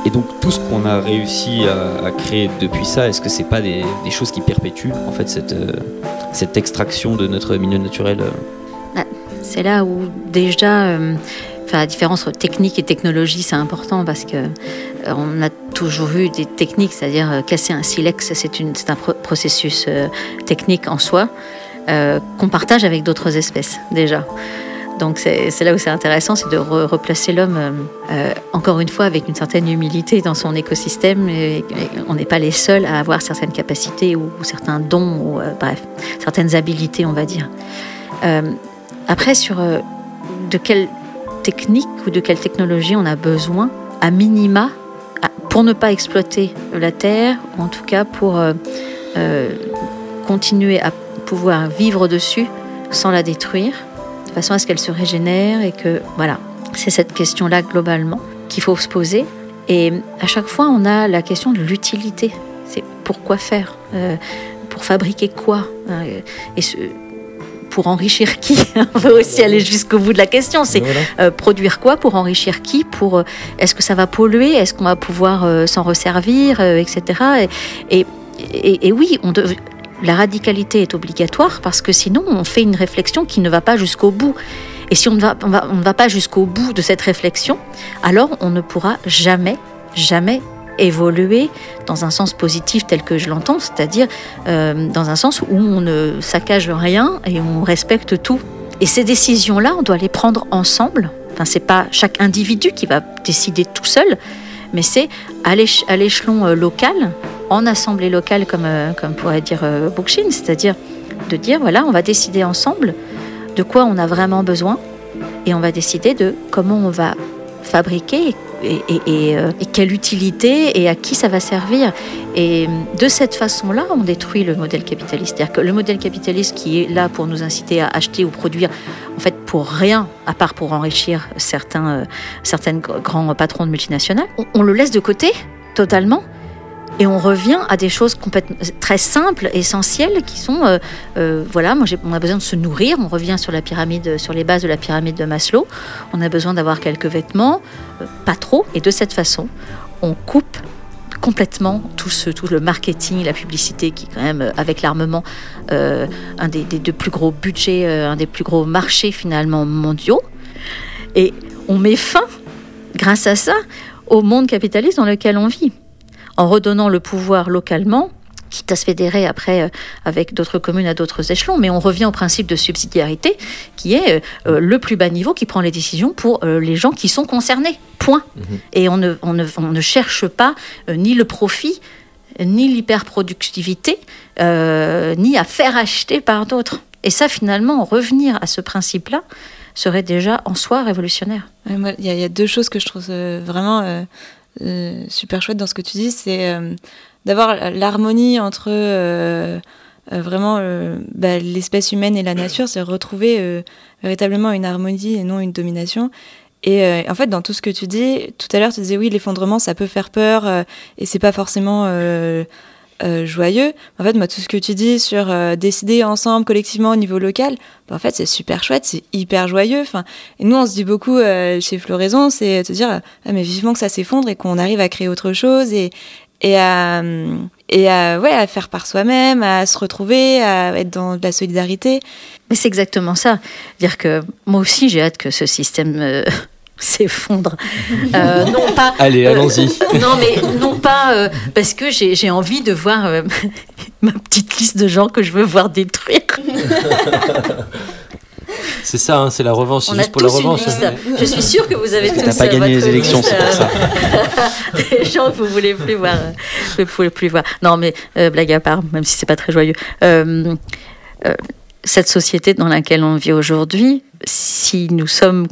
Et donc tout ce qu'on a réussi à, à créer depuis ça, est-ce que c'est pas des, des choses qui perpétuent en fait cette, euh, cette extraction de notre milieu naturel euh? C'est là où déjà, enfin, la différence entre technique et technologie, c'est important parce que euh, on a toujours eu des techniques, c'est-à-dire euh, casser un silex, c'est un pro- processus euh, technique en soi qu'on partage avec d'autres espèces déjà. Donc c'est là où c'est intéressant, c'est de re- replacer l'homme encore une fois avec une certaine humilité dans son écosystème. On n'est pas les seuls à avoir certaines capacités ou, certains dons ou bref certaines habilités, on va dire. Après, sur de quelle technique ou de quelle technologie on a besoin, à minima, pour ne pas exploiter la Terre, ou en tout cas pour euh, euh, continuer à pouvoir vivre dessus sans la détruire, de façon à ce qu'elle se régénère et que, voilà, c'est cette question-là globalement qu'il faut se poser. Et à chaque fois, on a la question de l'utilité. C'est pourquoi faire Euh, Pour fabriquer quoi Euh, Et ce- pour enrichir qui On veut aussi aller jusqu'au bout de la question. C'est Voilà. euh, produire quoi pour enrichir qui Pour euh, est-ce que ça va polluer Est-ce qu'on va pouvoir euh, s'en resservir, etc. Et, et, et- et oui, on dev- la radicalité est obligatoire parce que sinon on fait une réflexion qui ne va pas jusqu'au bout. Et si on ne va, on va, on ne va pas jusqu'au bout de cette réflexion, alors on ne pourra jamais, jamais évoluer dans un sens positif tel que je l'entends, c'est-à-dire euh, dans un sens où on ne saccage rien et on respecte tout. Et ces décisions-là, on doit les prendre ensemble. Enfin, c'est pas chaque individu qui va décider tout seul, mais c'est à l'éch- à l'échelon euh, local, en assemblée locale, comme, euh, pourrait dire Bookchin, c'est-à-dire de dire voilà, on va décider ensemble de quoi on a vraiment besoin et on va décider de comment on va fabriquer et, euh, et quelle utilité et à qui ça va servir. Et de cette façon-là, on détruit le modèle capitaliste. C'est-à-dire que le modèle capitaliste qui est là pour nous inciter à acheter ou produire, en fait, pour rien, à part pour enrichir certains, euh, grands patrons de multinationales, on, on le laisse de côté totalement. Et on revient à des choses très simples, essentielles, qui sont, euh, euh, voilà, moi on a besoin de se nourrir. On revient sur la pyramide, sur les bases de la pyramide de Maslow. On a besoin d'avoir quelques vêtements, euh, pas trop. Et de cette façon, on coupe complètement tout, ce, le marketing, la publicité qui quand même, avec l'armement, un des, des, deux plus gros budgets, un des plus gros marchés finalement mondiaux. Et on met fin, grâce à ça, au monde capitaliste dans lequel on vit, en redonnant le pouvoir localement quitte à se fédérer après euh, avec d'autres communes à d'autres échelons, mais on revient au principe de subsidiarité qui est euh, euh, le plus bas niveau qui prend les décisions pour les gens qui sont concernés. Point. Mhm. Et on ne, on, ne, on ne, cherche pas ni le profit, ni l'hyperproductivité, ni à faire acheter par d'autres. Et ça, finalement, revenir à ce principe-là serait déjà en soi révolutionnaire. Il y, y, a deux choses que je trouve vraiment super chouettes dans ce que tu dis. C'est d'avoir l'harmonie entre euh, euh, vraiment euh, bah, l'espèce humaine et la nature, c'est retrouver véritablement une harmonie et non une domination. Et en fait, dans tout ce que tu dis, tout à l'heure, tu disais oui, l'effondrement, ça peut faire peur et c'est pas forcément joyeux. En fait, moi, tout ce que tu dis sur décider ensemble, collectivement, au niveau local, bah, en fait, c'est super chouette, c'est hyper joyeux. Enfin, et nous, on se dit beaucoup chez Floraison, c'est te dire, ah, mais vivement que ça s'effondre et qu'on arrive à créer autre chose et, à, et à, ouais, à faire par soi-même, à se retrouver, à être dans de la solidarité. Mais c'est exactement ça. Dire que moi aussi, j'ai hâte que ce système euh, s'effondre. Euh, non pas. Allez, allons-y. non, mais non pas euh, parce que j'ai envie de voir ma petite liste de gens que je veux voir détruire. C'est ça, hein, c'est la revanche, c'est juste pour la revanche. Hein. Je suis sûre que vous avez tous. T'as pas gagné les élections, c'est pour ça. des gens que vous voulez plus voir, vous voulez plus voir. Non, mais euh, blague à part, même si c'est pas très joyeux. Euh, euh, cette société dans laquelle on vit aujourd'hui, si nous sommes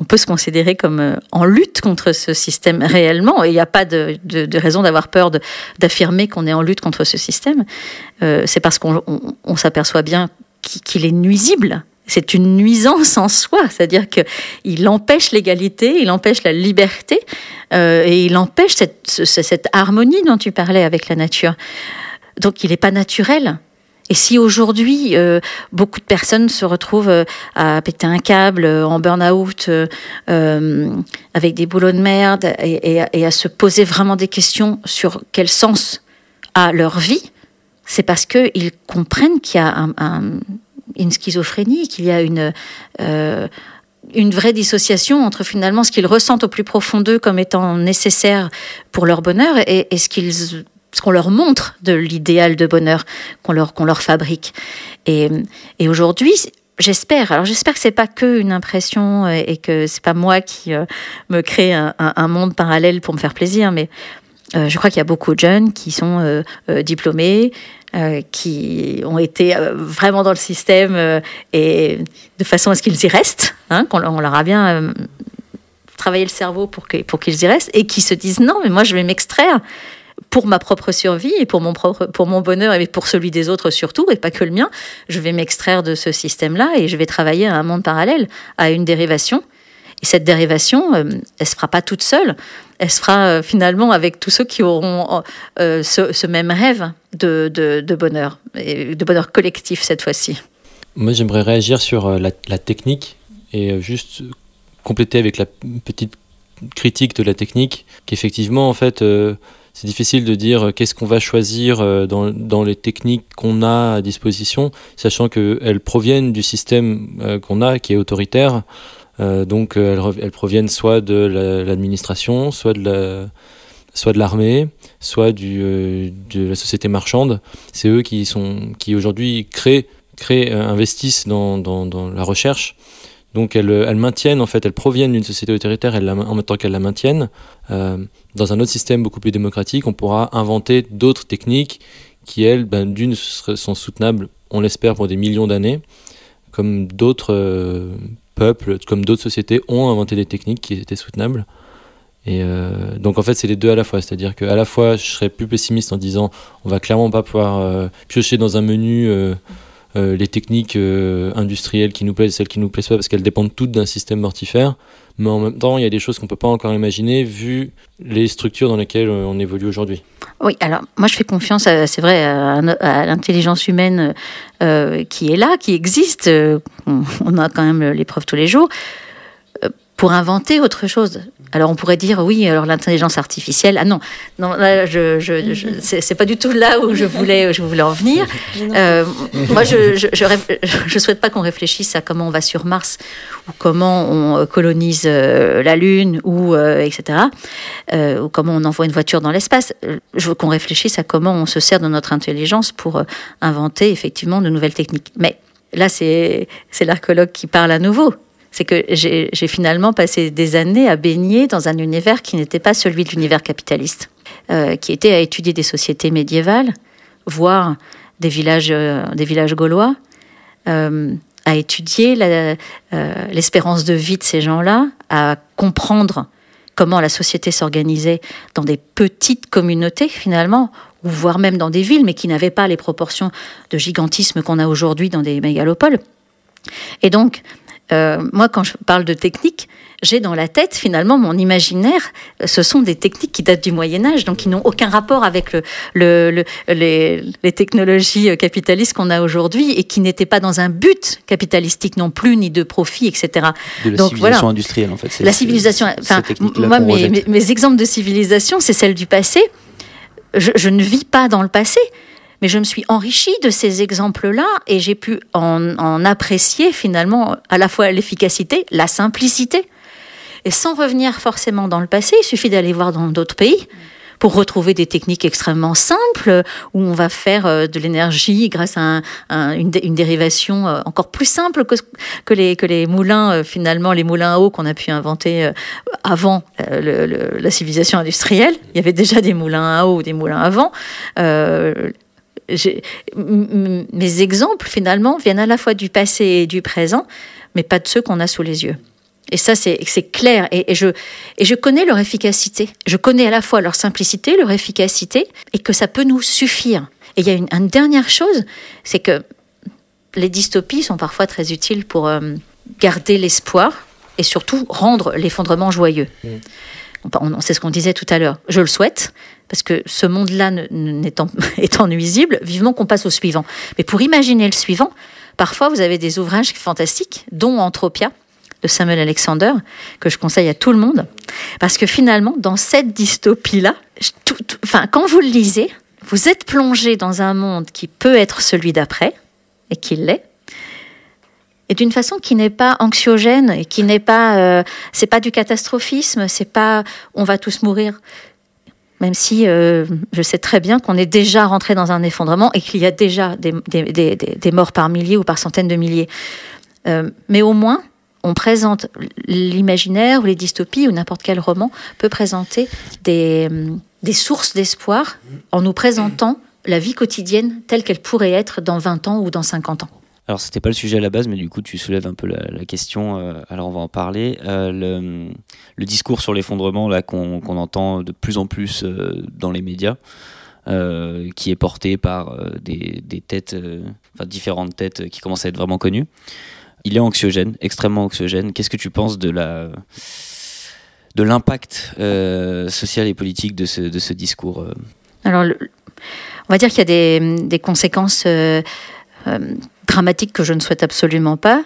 on peut se considérer comme en lutte contre ce système réellement, et il n'y a pas de, raison d'avoir peur d'affirmer qu'on est en lutte contre ce système. Euh, c'est parce qu'on on, s'aperçoit bien qu'il est nuisible c'est une nuisance en soi, c'est-à-dire qu'il empêche l'égalité, il empêche la liberté euh, et il empêche cette, harmonie dont tu parlais avec la nature. Donc il n'est pas naturel. Et si aujourd'hui euh, beaucoup de personnes se retrouvent euh, à péter un câble, en burn-out, avec des boulots de merde, et, à se poser vraiment des questions sur quel sens a leur vie, c'est parce qu'ils comprennent qu'il y a un, un une schizophrénie, qu'il y a une, euh, une vraie dissociation entre finalement ce qu'ils ressentent au plus profond d'eux comme étant nécessaire pour leur bonheur et, ce qu'ils ce qu'on leur montre de l'idéal de bonheur qu'on leur, qu'on leur fabrique. Et, et aujourd'hui, j'espère, alors j'espère que c'est pas que une impression et que c'est pas moi qui euh, me crée un, un, monde parallèle pour me faire plaisir, mais euh, je crois qu'il y a beaucoup de jeunes qui sont euh, euh, diplômés, qui ont été vraiment dans le système et de façon à ce qu'ils y restent, hein, qu'on on leur a bien travaillé le cerveau pour pour qu'ils y restent, et qui se disent non, mais moi je vais m'extraire pour ma propre survie et pour mon propre pour mon bonheur et pour celui des autres surtout et pas que le mien, je vais m'extraire de ce système-là et je vais travailler à un monde parallèle, à une dérivation. Et cette dérivation, elle se fera pas toute seule elle se fera euh, finalement avec tous ceux qui auront euh, ce, même rêve de, bonheur, et de bonheur collectif cette fois-ci. Moi, j'aimerais réagir sur euh, la, technique et juste compléter avec la petite critique de la technique, qu'effectivement, en fait, c'est difficile de dire qu'est-ce qu'on va choisir dans, les techniques qu'on a à disposition, sachant qu'elles proviennent du système qu'on a, qui est autoritaire. Euh, donc euh, elles, proviennent soit de l'administration, soit de la soit de l'armée, soit euh, de la société marchande. C'est eux qui, sont, qui aujourd'hui créent, créent, investissent dans, dans, dans, la recherche. Donc elles, elles, maintiennent, en fait, elles proviennent d'une société autoritaire, elles en même temps qu'elles la maintiennent. Euh, dans un autre système beaucoup plus démocratique, on pourra inventer d'autres techniques qui, elles, ben, d'une, sont soutenables, on l'espère, pour des millions d'années, comme d'autres peuples, comme d'autres sociétés, ont inventé des techniques qui étaient soutenables. Et euh, donc en fait, c'est les deux à la fois. C'est-à-dire qu'à la fois, je serais plus pessimiste en disant on va clairement pas pouvoir euh, piocher dans un menu euh, les techniques industrielles qui nous plaisent et celles qui nous plaisent pas parce qu'elles dépendent toutes d'un système mortifère. Mais en même temps, il y a des choses qu'on peut pas encore imaginer vu les structures dans lesquelles on évolue aujourd'hui. Oui, alors moi je fais confiance, c'est vrai, à, l'intelligence humaine qui est là, qui existe. On a quand même les preuves tous les jours. pour inventer autre chose. Alors on pourrait dire oui, alors l'intelligence artificielle. Ah non, non, là, je, je, je c'est pas du tout là où je voulais, je voulais en venir. Euh, moi, je, je, je, je souhaite pas qu'on réfléchisse à comment on va sur Mars ou comment on colonise euh, la Lune ou euh, etc. Euh, ou comment on envoie une voiture dans l'espace. Je veux qu'on réfléchisse à comment on se sert de notre intelligence pour inventer effectivement de nouvelles techniques. Mais là, c'est c'est l'archéologue qui parle à nouveau c'est que j'ai finalement passé des années à baigner dans un univers qui n'était pas celui de l'univers capitaliste, euh, qui était à étudier des sociétés médiévales, voir des villages, euh, des villages gaulois, euh, à étudier l'espérance de vie de ces gens-là, à comprendre comment la société s'organisait dans des petites communautés finalement, ou voire même dans des villes, mais qui n'avaient pas les proportions de gigantisme qu'on a aujourd'hui dans des mégalopoles. Et donc, euh, moi, quand je parle de technique, j'ai dans la tête finalement mon imaginaire. Ce sont des techniques qui datent du Moyen Âge, donc qui n'ont aucun rapport avec le, les, technologies capitalistes qu'on a aujourd'hui et qui n'étaient pas dans un but capitalistique non plus, ni de profit, etc. De la donc, civilisation industrielle, en fait. La civilisation. Enfin, moi, mes, mes, exemples de civilisation, c'est celle du passé. Je, je ne vis pas dans le passé mais je me suis enrichie de ces exemples-là et j'ai pu en, apprécier finalement à la fois l'efficacité, la simplicité. Et sans revenir forcément dans le passé, il suffit d'aller voir dans d'autres pays pour retrouver des techniques extrêmement simples où on va faire euh, de l'énergie grâce à une, dérivation euh, encore plus simple que, que, les, que les moulins, euh, finalement, les moulins à eau qu'on a pu inventer avant la civilisation industrielle. Il y avait déjà des moulins à eau des moulins avant mes exemples, finalement, viennent à la fois du passé et du présent, mais pas de ceux qu'on a sous les yeux. Et ça, c'est clair. Et, je, et je connais leur efficacité. Je connais à la fois leur simplicité, leur efficacité, et que ça peut nous suffire. Et il y a une, dernière chose, c'est que les dystopies sont parfois très utiles pour euh, garder l'espoir et surtout rendre l'effondrement joyeux. Mmh. C'est ce qu'on disait tout à l'heure. Je le souhaite, parce que ce monde-là étant, nuisible, vivement qu'on passe au suivant. Mais pour imaginer le suivant, parfois vous avez des ouvrages fantastiques, dont Anthropia de Samuel Alexander, que je conseille à tout le monde, parce que finalement, dans cette dystopie-là, enfin, quand vous le lisez, vous êtes plongé dans un monde qui peut être celui d'après, et qui l'est, et d'une façon qui n'est pas anxiogène et qui n'est pas, euh, c'est pas du catastrophisme, c'est pas on va tous mourir. Même si euh, je sais très bien qu'on est déjà rentré dans un effondrement et qu'il y a déjà des, morts par milliers ou par centaines de milliers. Euh, mais au moins, on présente l'imaginaire ou les dystopies ou n'importe quel roman peut présenter des, des sources d'espoir en nous présentant la vie quotidienne telle qu'elle pourrait être dans 20 ans ou dans 50 ans. Alors, c'était pas le sujet à la base, mais du coup, tu soulèves un peu la, question. Euh, alors, on va en parler. Euh, le, discours sur l'effondrement, là, qu'on entend de plus en plus euh, dans les médias, qui est porté par des, têtes, enfin, différentes têtes qui commencent à être vraiment connues, il est anxiogène, extrêmement anxiogène. Qu'est-ce que tu penses de la de l'impact social et politique de ce, discours Alors, on va dire qu'il y a des conséquences dramatique que je ne souhaite absolument pas,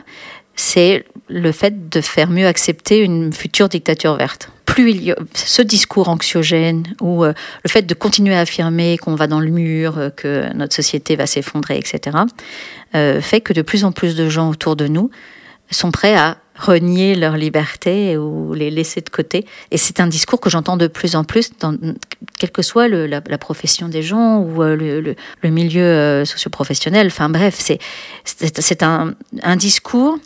c'est le fait de faire mieux accepter une future dictature verte. Plus il y a ce discours anxiogène ou euh, le fait de continuer à affirmer qu'on va dans le mur, euh, que notre société va s'effondrer, etc., euh, fait que de plus en plus de gens autour de nous sont prêts à renier leur liberté ou les laisser de côté. Et c'est un discours que j'entends de plus en plus, dans, quelle que soit le, la, profession des gens ou euh, le, le, milieu euh, socioprofessionnel. Enfin bref, c'est, c'est un, un discours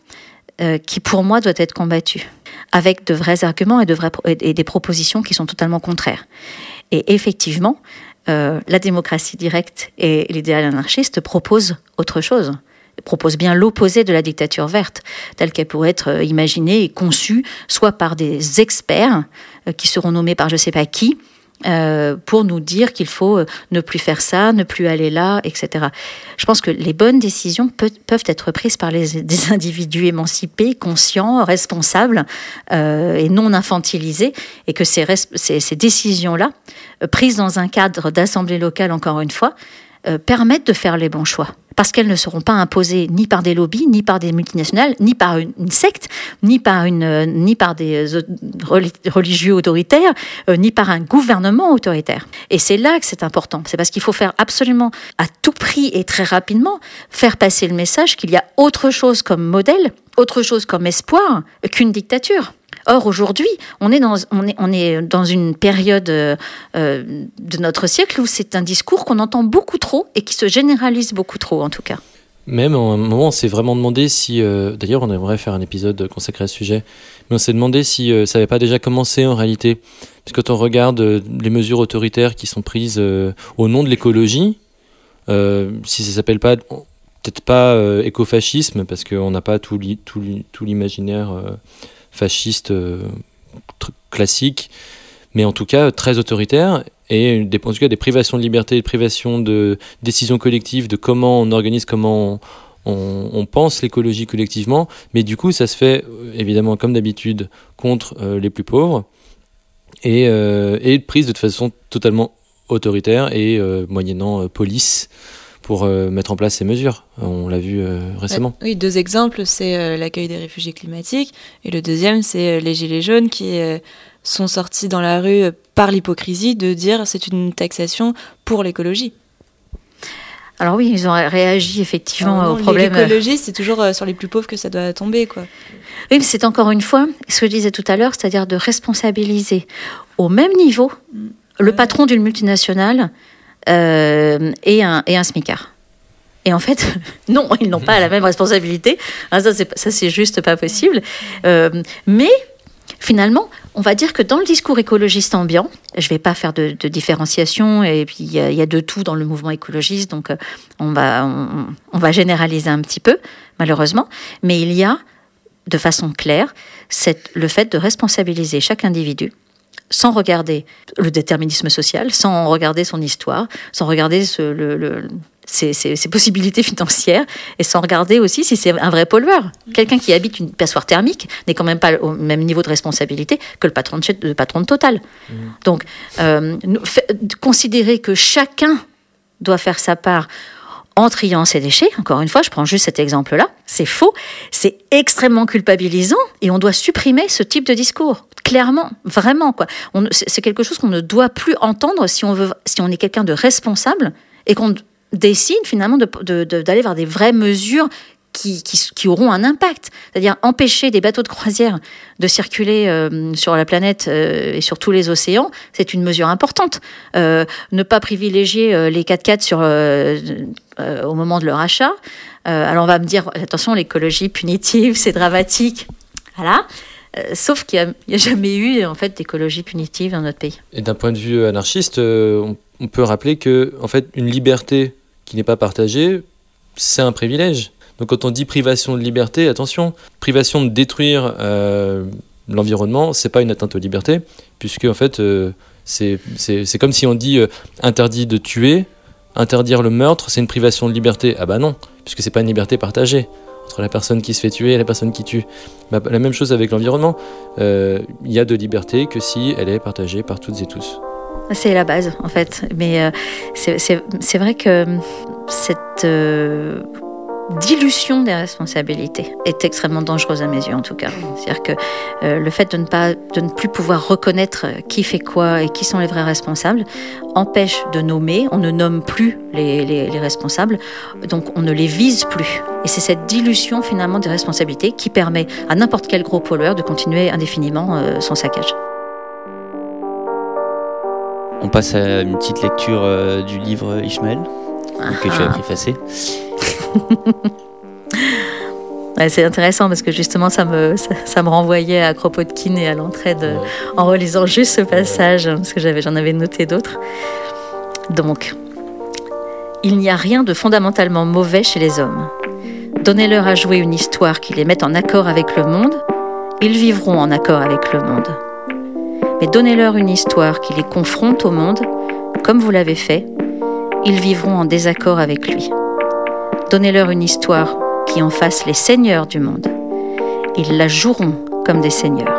euh, qui pour moi doit être combattu avec de vrais arguments et, de vrais, et des propositions qui sont totalement contraires. Et effectivement, la démocratie directe et l'idéal anarchiste proposent autre chose propose bien l'opposé de la dictature verte, telle qu'elle pourrait être euh, imaginée et conçue, soit par des experts euh, qui seront nommés par je ne sais pas qui, euh, pour nous dire qu'il faut ne plus faire ça, ne plus aller là, etc. Je pense que les bonnes décisions peuvent être prises par des individus émancipés, conscients, responsables et non infantilisés, et que ces, ces, ces décisions-là, prises dans un cadre d'assemblée locale, encore une fois, euh, permettent de faire les bons choix. Parce qu'elles ne seront pas imposées ni par des lobbies, ni par des multinationales, ni par une, secte, ni par, une, euh, ni par des euh, reli- religieux autoritaires, ni par un gouvernement autoritaire. Et c'est là que c'est important. C'est parce qu'il faut faire absolument à tout prix et très rapidement faire passer le message qu'il y a autre chose comme modèle, autre chose comme espoir qu'une dictature. Or, aujourd'hui, on, est dans- on, est, on est dans une période euh, euh, de notre siècle où c'est un discours qu'on entend beaucoup trop et qui se généralise beaucoup trop, en tout cas. Même à un moment, on s'est vraiment demandé si. euh, D'ailleurs, on aimerait faire un épisode consacré à ce sujet. Mais on s'est demandé si ça n'avait pas déjà commencé en réalité. Parce que quand on regarde les mesures autoritaires qui sont prises au nom de l'écologie, si ça s'appelle pas. Peut-être pas écofascisme, parce qu'on n'a pas tout l'i- tout l'i- tout l'imaginaire fasciste euh, classique, mais en tout cas très autoritaire. Et des, en tout cas des privations de liberté, des privations de décisions collectives, de comment on organise, comment on, pense l'écologie collectivement. Mais du coup, ça se fait euh, évidemment comme d'habitude contre euh, les plus pauvres et, euh, prise de façon totalement autoritaire et euh, moyennant euh, police pour euh, mettre en place ces mesures. On l'a vu euh, récemment. Oui, deux exemples, c'est euh, l'accueil des réfugiés climatiques et le deuxième, c'est euh, les gilets jaunes qui euh, sont sortis dans la rue euh, par l'hypocrisie de dire c'est une taxation pour l'écologie. Alors oui, ils ont réagi effectivement Alors au problème. L'écologie, c'est toujours sur les plus pauvres que ça doit tomber, quoi. Oui, mais c'est encore une fois ce que je disais tout à l'heure, c'est-à-dire de responsabiliser au même niveau le patron d'une multinationale euh, et, un, et un smicard. Et en fait, non, ils n'ont pas la même responsabilité. Ah, ça, c'est, juste pas possible. Euh, mais finalement, on va dire que dans le discours écologiste ambiant, je ne vais pas faire de, différenciation, et puis il y, a- de tout dans le mouvement écologiste, donc euh, on va, on, va généraliser un petit peu, malheureusement, mais il y a de façon claire le fait de responsabiliser chaque individu sans regarder le déterminisme social, sans regarder son histoire, sans regarder ce- le- le- ses, ses- ses possibilités financières, et sans regarder aussi si c'est un vrai pollueur. Quelqu'un qui habite une passoire thermique n'est quand même pas au même niveau de responsabilité que le patron de, chez- le patron de Total. Donc, euh, considérer que chacun doit faire sa part en triant ses déchets, encore une fois, je prends juste cet exemple-là, c'est faux, c'est extrêmement culpabilisant et on doit supprimer ce type de discours. Clairement, vraiment, quoi. C'est quelque chose qu'on ne doit plus entendre si on, veut, si on est quelqu'un de responsable et qu'on décide finalement d'aller vers des vraies mesures qui, auront un impact. C'est-à-dire empêcher des bateaux de croisière de circuler euh, sur la planète euh, et sur tous les océans, c'est une mesure importante. Euh, ne pas privilégier les 4x4 sur, euh, euh, au moment de leur achat. Alors on va me dire, attention, l'écologie punitive, c'est dramatique. Voilà. Sauf qu'il n'y a, jamais eu en fait d'écologie punitive dans notre pays. Et d'un point de vue anarchiste, on, on, peut rappeler que en fait, une liberté qui n'est pas partagée, c'est un privilège. Donc quand on dit privation de liberté, attention, privation de détruire euh, l'environnement, c'est pas une atteinte aux libertés, puisque en fait, euh, c'est comme si on dit euh, interdit de tuer, interdire le meurtre, c'est une privation de liberté. Ah bah non, puisque c'est pas une liberté partagée entre la personne qui se fait tuer et la personne qui tue. Bah, la même chose avec l'environnement. Il y a de liberté que si elle est partagée par toutes et tous. C'est la base, en fait. Mais euh, c'est vrai que cette euh, dilution des responsabilités est extrêmement dangereuse à mes yeux, en tout cas. C'est-à-dire que euh, le fait de ne, pas, de ne plus pouvoir reconnaître qui fait quoi et qui sont les vrais responsables empêche de nommer. On ne nomme plus les, les, les responsables, donc on ne les vise plus. Et c'est cette dilution, finalement, des responsabilités qui permet à n'importe quel gros pollueur de continuer indéfiniment euh, son saccage. On passe à une petite lecture euh, du livre Ishmael, ah que tu as préfacé. ouais, c'est intéressant parce que justement ça me, ça, ça me renvoyait à Kropotkin et à l'entraide ouais. en relisant juste ce passage, parce que j'en avais noté d'autres. Donc, il n'y a rien de fondamentalement mauvais chez les hommes. Donnez-leur à jouer une histoire qui les mette en accord avec le monde, ils vivront en accord avec le monde. Mais donnez-leur une histoire qui les confronte au monde, comme vous l'avez fait, ils vivront en désaccord avec lui. Donnez-leur une histoire qui en fasse les seigneurs du monde. Ils la joueront comme des seigneurs.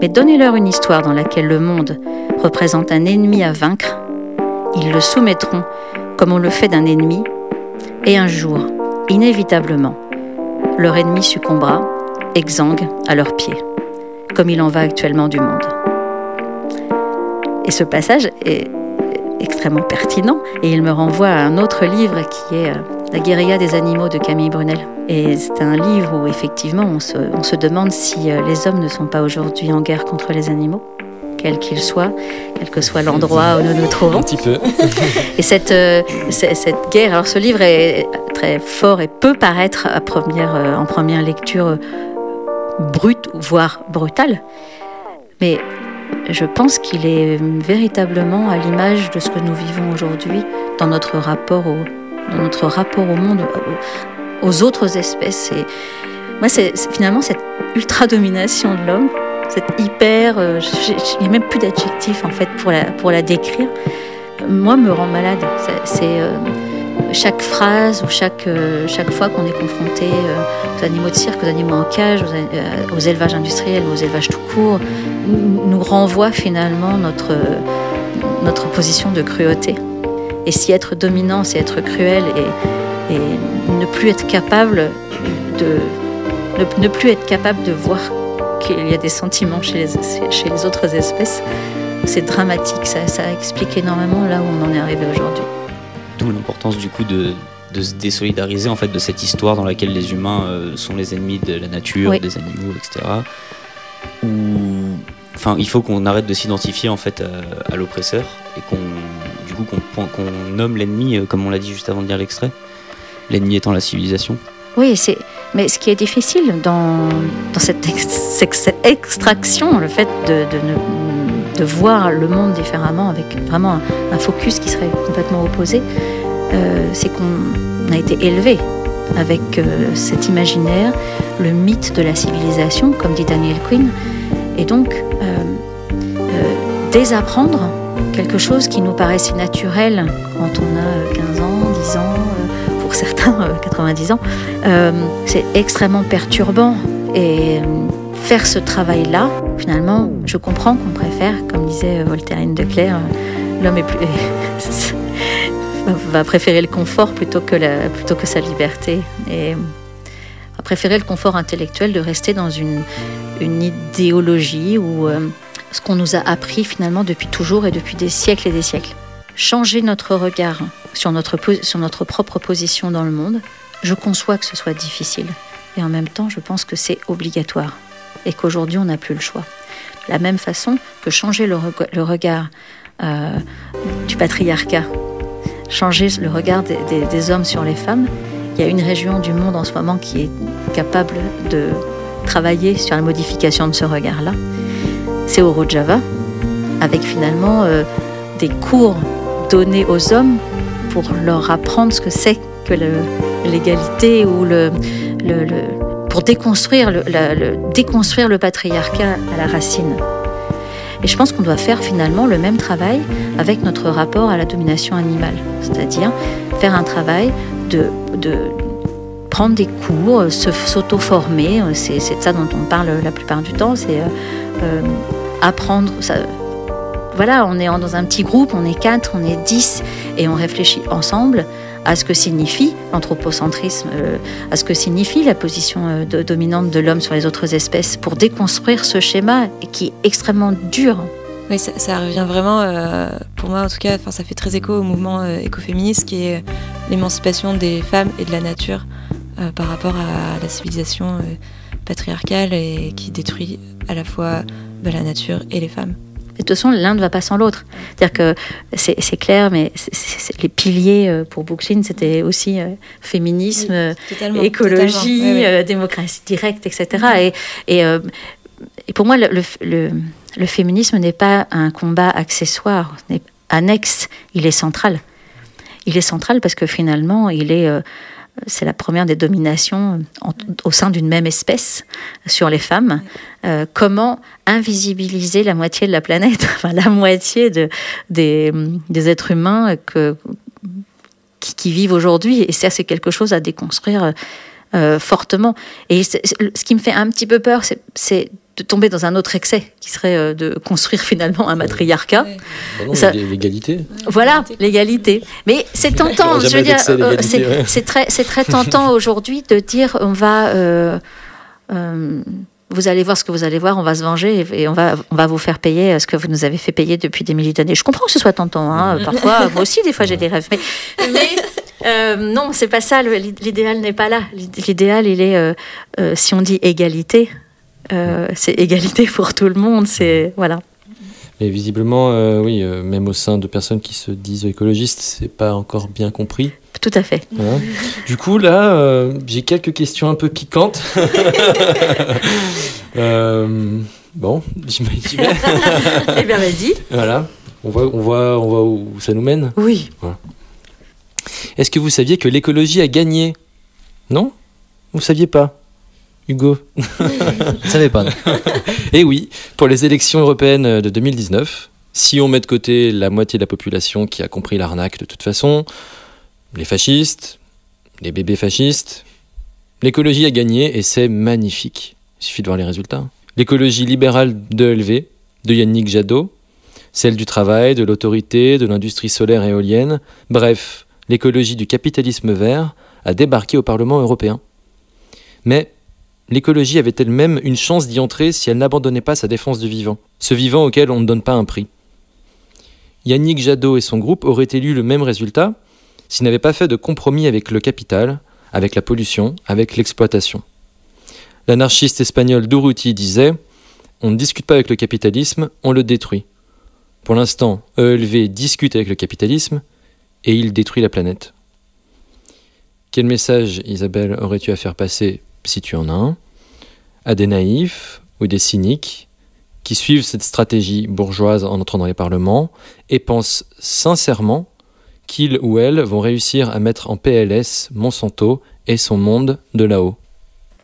Mais donnez-leur une histoire dans laquelle le monde représente un ennemi à vaincre. Ils le soumettront comme on le fait d'un ennemi, et un jour, inévitablement, leur ennemi succombera, exsangue à leurs pieds, comme il en va actuellement du monde. Et ce passage est extrêmement pertinent et il me renvoie à un autre livre qui est euh, La guérilla des animaux de Camille Brunel. Et c'est un livre où effectivement on se, on se demande si euh, les hommes ne sont pas aujourd'hui en guerre contre les animaux quel qu'il soit, quel que soit l'endroit où nous nous trouvons. Un petit peu. Et cette, euh, cette guerre, alors ce livre est très fort et peut paraître à première, euh, en première lecture euh, brute, voire brutale, mais je pense qu'il est véritablement à l'image de ce que nous vivons aujourd'hui dans notre rapport au, dans notre rapport au monde, aux, autres espèces. Et moi, c'est finalement cette ultra-domination de l'homme, cette hyper... euh, Il n'y a même plus d'adjectif en fait pour la, pour la décrire. Moi, me rend malade. C'est... chaque phrase ou chaque, euh, chaque fois qu'on est confronté euh, aux animaux de cirque, aux animaux en cage, aux, euh, élevages industriels, aux élevages tout court, nous renvoie finalement notre, notre position de cruauté. Et si être dominant, c'est être cruel et, ne plus être capable de ne, plus être capable de voir qu'il y a des sentiments chez les, chez les autres espèces, c'est dramatique. Ça explique énormément là où on en est arrivé aujourd'hui. D'où l'importance du coup de, de se désolidariser en fait de cette histoire dans laquelle les humains euh, sont les ennemis de la nature, Oui. des animaux, etc. Où, enfin, il faut qu'on arrête de s'identifier en fait à, à l'oppresseur et qu'on, du coup, qu'on qu'on nomme l'ennemi, euh, comme on l'a dit juste avant de lire l'extrait. L'ennemi étant la civilisation. Oui, c'est. Mais ce qui est difficile dans, dans cette, ex- cette extraction, le fait de, de, ne- de voir le monde différemment, avec vraiment un, focus qui serait complètement opposé, euh, c'est qu'on a été élevé avec euh, cet imaginaire, le mythe de la civilisation, comme dit Daniel Quinn, et donc euh, désapprendre quelque chose qui nous paraît si naturel quand on a euh, 15 ans, 10 ans, pour certains euh, 90 ans, c'est extrêmement perturbant. Et faire ce travail-là, finalement, je comprends qu'on préfère, comme disait Voltairine de Clercq, euh, l'homme va préférer le confort plutôt que, plutôt que sa liberté. Et va préférer le confort intellectuel de rester dans une, une idéologie où euh, ce qu'on nous a appris finalement depuis toujours et depuis des siècles et des siècles. Changer notre regard sur notre, sur notre propre position dans le monde, je conçois que ce soit difficile. Et en même temps, je pense que c'est obligatoire et qu'aujourd'hui, on n'a plus le choix. De la même façon que changer le, reg- le regard euh, du patriarcat, changer le regard des, hommes sur les femmes, il y a une région du monde en ce moment qui est capable de travailler sur la modification de ce regard-là. C'est au Rojava, avec finalement euh, des cours donnés aux hommes pour leur apprendre ce que c'est que l'égalité ou le- pour déconstruire le, patriarcat à la racine. Et je pense qu'on doit faire finalement le même travail avec notre rapport à la domination animale, c'est-à-dire faire un travail de, prendre des cours, s'auto-former, euh, c'est de ça dont on parle la plupart du temps, c'est euh, euh, apprendre. Ça, voilà, on est dans un petit groupe, on est quatre, on est dix, et on réfléchit ensemble à ce que signifie l'anthropocentrisme, euh, à ce que signifie la position euh, dominante de l'homme sur les autres espèces, pour déconstruire ce schéma qui est extrêmement dur. Oui, ça, revient vraiment, euh, pour moi en tout cas, ça fait très écho au mouvement écoféministe qui est l'émancipation des femmes et de la nature par rapport à la civilisation patriarcale et qui détruit à la fois bah, la nature et les femmes. Et de toute façon, l'un ne va pas sans l'autre. C'est-à-dire que c'est clair, mais les piliers euh, pour Bookchin, c'était aussi euh, féminisme, euh, Totalement, écologie, totalement. Euh, démocratie directe, etc. Et, et, euh, et pour moi, le, le, le- le féminisme n'est pas un combat accessoire, n'est annexe, il est central. Il est central parce que finalement, il est, c'est la première des dominations en- au sein d'une même espèce sur les femmes. Euh, comment invisibiliser la moitié de la planète, enfin, la moitié de, des, des êtres humains que, qui, qui vivent aujourd'hui? Et ça, c'est quelque chose à déconstruire euh, fortement. Et ce qui me fait un petit peu peur, c'est de tomber dans un autre excès qui serait euh, de construire finalement un matriarcat. Bah non, L'égalité. Voilà, l'égalité. Mais c'est tentant, je veux dire, euh, c'est ouais. c'est très, c'est très tentant aujourd'hui de dire on va, euh, euh, vous allez voir ce que vous allez voir, on va se venger et, on va, on va vous faire payer ce que vous nous avez fait payer depuis des milliers d'années. Je comprends que ce soit tentant, hein, parfois, moi aussi, des fois, j'ai des rêves, mais, mais euh, non, c'est pas ça. L'idéal n'est pas là. L'idéal, il est, euh, euh, si on dit égalité, euh, c'est égalité pour tout le monde. C'est voilà. Mais visiblement, euh, oui, euh, même au sein de personnes qui se disent écologistes, c'est pas encore bien compris. Tout à fait. hein. Du coup, là, j'ai quelques questions un peu piquantes. Bon, j'y vais. j'y vais. Eh bien, vas-y. voilà. On voit, on, voit, on voit où ça nous mène. Oui. Est-ce que vous saviez que l'écologie a gagné? Non? Vous saviez pas? Hugo Je savais pas. Eh oui, pour les élections européennes de 2019, si on met de côté la moitié de la population qui a compris l'arnaque de toute façon, les fascistes, les bébés fascistes, l'écologie a gagné et c'est magnifique. Il suffit de voir les résultats. L'écologie libérale de ELV, de Yannick Jadot, celle du travail, de l'autorité, de l'industrie solaire et éolienne, bref, l'écologie du capitalisme vert a débarqué au Parlement européen. Mais l'écologie avait-elle même une chance d'y entrer si elle n'abandonnait pas sa défense du vivant, ce vivant auquel on ne donne pas un prix Yannick Jadot et son groupe auraient élu le même résultat s'ils n'avaient pas fait de compromis avec le capital, avec la pollution, avec l'exploitation. L'anarchiste espagnol Durruti disait On ne discute pas avec le capitalisme, on le détruit. Pour l'instant, ELV discute avec le capitalisme et il détruit la planète. Quel message, Isabelle, aurais-tu à faire passer, si tu en as un, à des naïfs ou des cyniques qui suivent cette stratégie bourgeoise en entrant dans les parlements et pensent sincèrement qu'ils ou elles vont réussir à mettre en PLS Monsanto et son monde de là-haut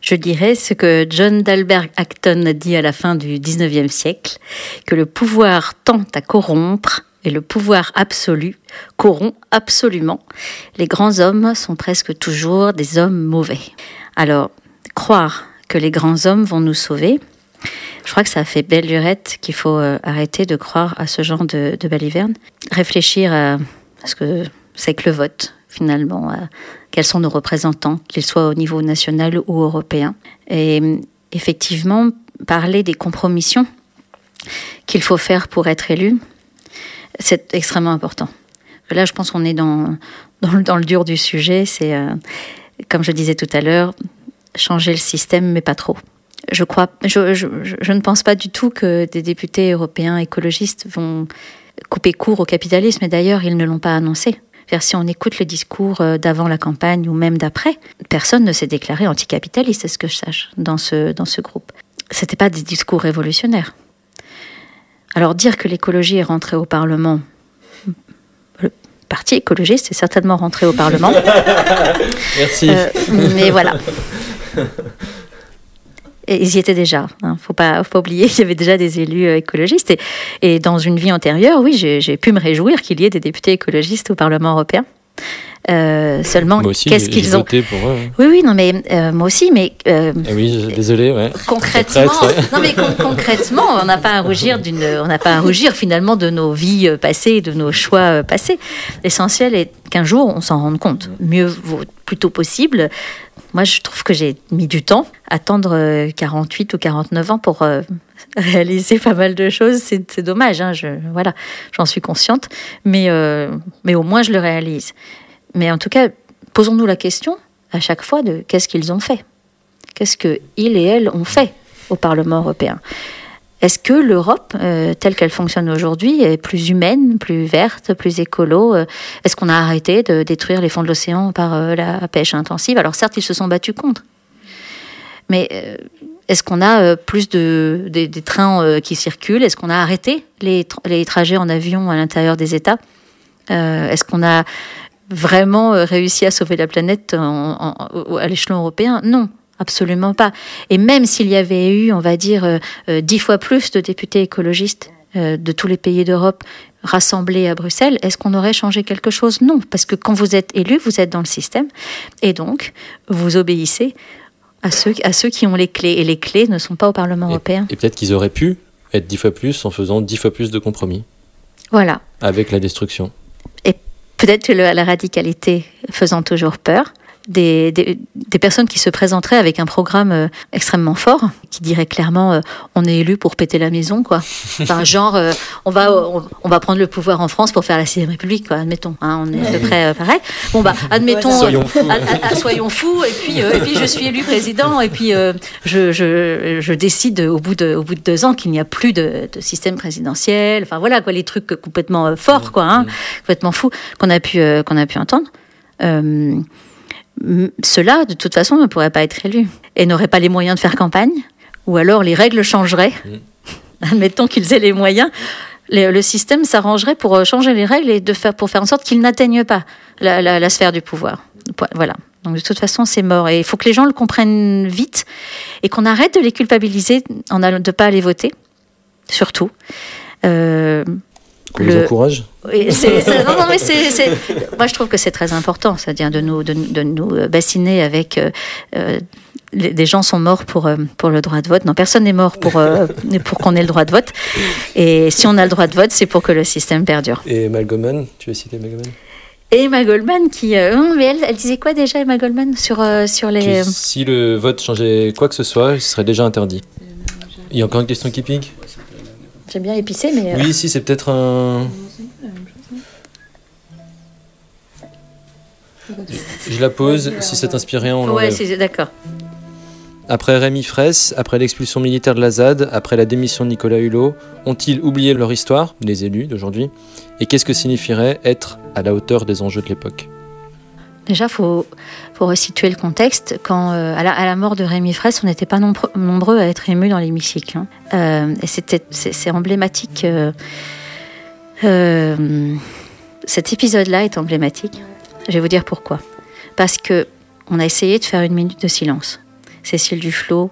Je dirais ce que John Dalberg Acton a dit à la fin du 19e siècle, que le pouvoir tend à corrompre et le pouvoir absolu corrompt absolument. Les grands hommes sont presque toujours des hommes mauvais. Alors, croire que les grands hommes vont nous sauver, je crois que ça fait belle lurette qu'il faut euh, arrêter de croire à ce genre de, de baliverne. Réfléchir à ce que c'est que le vote, finalement, à quels sont nos représentants, qu'ils soient au niveau national ou européen. Et effectivement, parler des compromissions qu'il faut faire pour être élu, c'est extrêmement important. Là, je pense qu'on est dans, dans, le- dans le dur du sujet. C'est, euh, comme je disais tout à l'heure, changer le système, mais pas trop. Je, crois, je, je, ne pense pas du tout que des députés européens écologistes vont couper court au capitalisme, et d'ailleurs, ils ne l'ont pas annoncé. Si on écoute le discours euh, d'avant la campagne ou même d'après, personne ne s'est déclaré anticapitaliste, à ce que je sache, dans ce, dans ce groupe. C'était pas des discours révolutionnaires. Alors dire que l'écologie est rentrée au Parlement, le parti écologiste est certainement rentré au Parlement. Merci. Euh, mais voilà. Et ils y étaient déjà. Hein. Faut pas, faut pas oublier qu'il y avait déjà des élus euh, écologistes. Et, et dans une vie antérieure, oui, j'ai pu me réjouir qu'il y ait des députés écologistes au Parlement européen. Euh, seulement, qu'est-ce qu'ils ont voté pour eux. hein. Oui, oui, non, mais euh, moi aussi, mais euh, Eh oui, désolé, ouais. concrètement, non mais con- concrètement, on n'a pas à rougir d'une, on n'a pas à rougir finalement de nos vies passées, de nos choix passés. L'essentiel est qu'un jour on s'en rende compte. Mieux vaut plus tôt possible. Moi, je trouve que j'ai mis du temps, attendre euh, 48 ou 49 ans pour euh, réaliser pas mal de choses. C'est c'est dommage, hein, je, voilà, j'en suis consciente, mais euh, mais au moins je le réalise. Mais en tout cas, posons-nous la question à chaque fois de qu'est-ce qu'ils ont fait? Qu'est-ce que ils et elles ont fait au Parlement européen? Est-ce que l'Europe, euh, telle qu'elle fonctionne aujourd'hui, est plus humaine, plus verte, plus écolo euh, Est-ce qu'on a arrêté de détruire les fonds de l'océan par euh, la pêche intensive? Alors certes, ils se sont battus contre. Mais est-ce qu'on a plus de, trains qui circulent? Est-ce qu'on a arrêté les, tra- les trajets en avion à l'intérieur des États? Est-ce qu'on a vraiment réussi à sauver la planète à l'échelon européen? Non, absolument pas. Et même s'il y avait eu, on va dire, euh, euh, dix fois plus de députés écologistes euh, de tous les pays d'Europe rassemblés à Bruxelles, est-ce qu'on aurait changé quelque chose? Non, parce que quand vous êtes élu, vous êtes dans le système, et donc vous obéissez à ceux, à ceux qui ont les clés. Et les clés ne sont pas au Parlement européen. Et peut-être qu'ils auraient pu être dix fois plus en faisant dix fois plus de compromis Voilà. avec la destruction. Et peut-être que la radicalité faisant toujours peur, des, des, des personnes qui se présenteraient avec un programme euh, extrêmement fort, qui dirait clairement euh, on est élu pour péter la maison, quoi. Enfin, genre, euh, on, va, on, on va prendre le pouvoir en France pour faire la sixième République, quoi, admettons. hein, on est à peu près pareil. Bon, bah, admettons. Soyons fous. soyons fous, et puis, et puis je suis élu président, et puis je, je, je décide au bout de, au bout de deux ans qu'il n'y a plus de, de système présidentiel. Enfin voilà, quoi, les trucs complètement forts, quoi, hein, complètement fous qu'on a pu, qu'on a pu entendre. Euh, Ceux-là, de toute façon, ne pourraient pas être élus et n'auraient pas les moyens de faire campagne, ou alors les règles changeraient. Admettons qu'ils aient les moyens. Le, le système s'arrangerait pour euh, changer les règles et de faire, pour faire en sorte qu'ils n'atteignent pas la, la- la sphère du pouvoir. Po- Voilà. Donc de toute façon, c'est mort. Et il faut que les gens le comprennent vite et qu'on arrête de les culpabiliser en allant, de pas aller voter, surtout. Euh, On les encourage oui, c'est- c'est- non, non, mais c'est, c'est- moi je trouve que c'est très important, c'est-à-dire de nous, de, de nous euh, bassiner avec. euh, euh, les- des gens sont morts pour, euh, pour le droit de vote. Non, personne n'est mort pour, euh, pour qu'on ait le droit de vote. Et si on a le droit de vote, c'est pour que le système perdure. Et Emma Goldman, tu veux citer Emma Goldman? Et Emma Goldman, qui. euh, mais elle, elle disait quoi déjà, Emma Goldman, sur, euh, sur les. Que si le vote changeait quoi que ce soit, ce serait déjà interdit. Il y a encore une question qui pique? J'aime bien épicé, mais. euh, Oui, si, c'est peut-être un. Je la pose, si ça t'inspire rien, on ouais, l'enlève. c'est, d'accord. Après Rémi Fraisse, après l'expulsion militaire de la ZAD, après la démission de Nicolas Hulot, ont-ils oublié leur histoire, les élus d'aujourd'hui? Et qu'est-ce que signifierait être à la hauteur des enjeux de l'époque? Déjà, faut faut resituer le contexte. Quand euh, à, la, mort de Rémi Fraisse, on n'était pas nombr- nombreux à être émus dans l'hémicycle. hein. Euh, et c'était c'est emblématique. euh, cet épisode-là est emblématique. Je vais vous dire pourquoi. Parce que on a essayé de faire une minute de silence. Cécile Duflot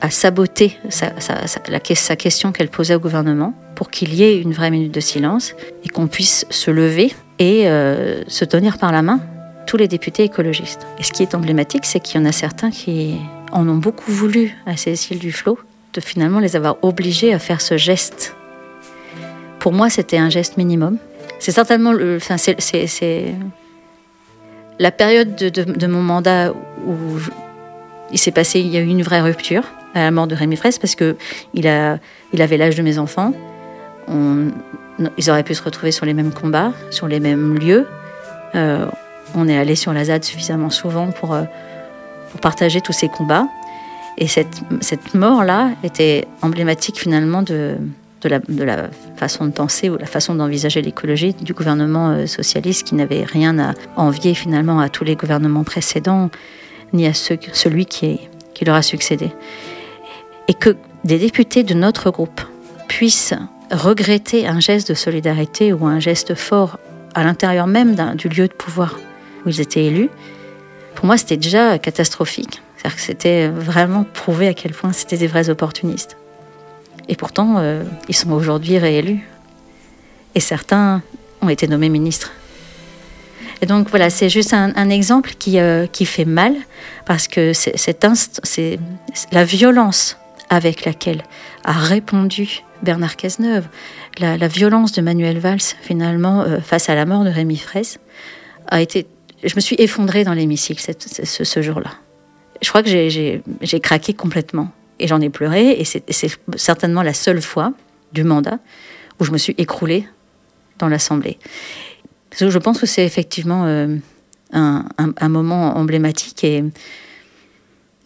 a saboté sa, question qu'elle posait au gouvernement pour qu'il y ait une vraie minute de silence et qu'on puisse se lever et se tenir par la main tous les députés écologistes. Et ce qui est emblématique, c'est qu'il y en a certains qui en ont beaucoup voulu à Cécile Duflot de finalement les avoir obligés à faire ce geste. Pour moi, c'était un geste minimum. C'est certainement le, enfin, c'est, la période de, mon mandat où il s'est passé, il y a eu une vraie rupture à la mort de Rémi Fraisse parce que il a, il avait l'âge de mes enfants. Ils auraient pu se retrouver sur les mêmes combats, sur les mêmes lieux. Euh, on est allé sur la ZAD suffisamment souvent pour, euh, pour partager tous ces combats. Et cette, cette mort-là était emblématique finalement de, de, la, façon de penser ou la façon d'envisager l'écologie du gouvernement euh, socialiste qui n'avait rien à envier finalement à tous les gouvernements précédents, ni à celui qui, qui leur a succédé. Et que des députés de notre groupe puissent regretter un geste de solidarité ou un geste fort à l'intérieur même du lieu de pouvoir où ils étaient élus, pour moi, c'était déjà catastrophique. C'est-à-dire que c'était vraiment prouvé à quel point c'était des vrais opportunistes. Et pourtant, euh, ils sont aujourd'hui réélus. Et certains ont été nommés ministres. Et donc voilà, c'est juste un, exemple qui, euh, qui fait mal, parce que c'est la violence avec laquelle a répondu Bernard Cazeneuve, la, la violence de Manuel Valls, finalement, euh, face à la mort de Rémi Fraisse, a été. Je me suis effondrée dans l'hémicycle ce, jour-là. Je crois que j'ai- craqué complètement. Et j'en ai pleuré, et c'est certainement la seule fois du mandat où je me suis écroulée dans l'Assemblée. Je pense que c'est effectivement euh, un, un- un moment emblématique et,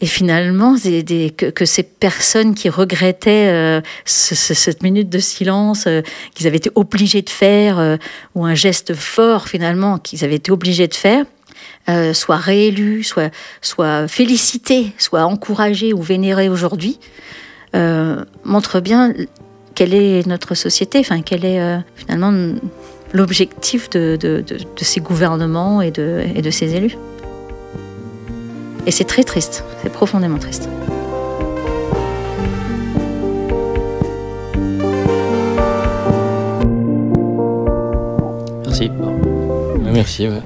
et finalement que, ces personnes qui regrettaient euh, ce- ce- cette minute de silence euh, qu'ils avaient été obligés de faire euh, ou un geste fort finalement qu'ils avaient été obligés de faire soient réélus, soient, soient félicités, soient encouragés ou vénérés aujourd'hui, montre bien quelle est notre société, enfin quel est finalement l'objectif de, ces gouvernements et de ces élus. Et c'est très triste, c'est profondément triste. Merci. Merci, ouais.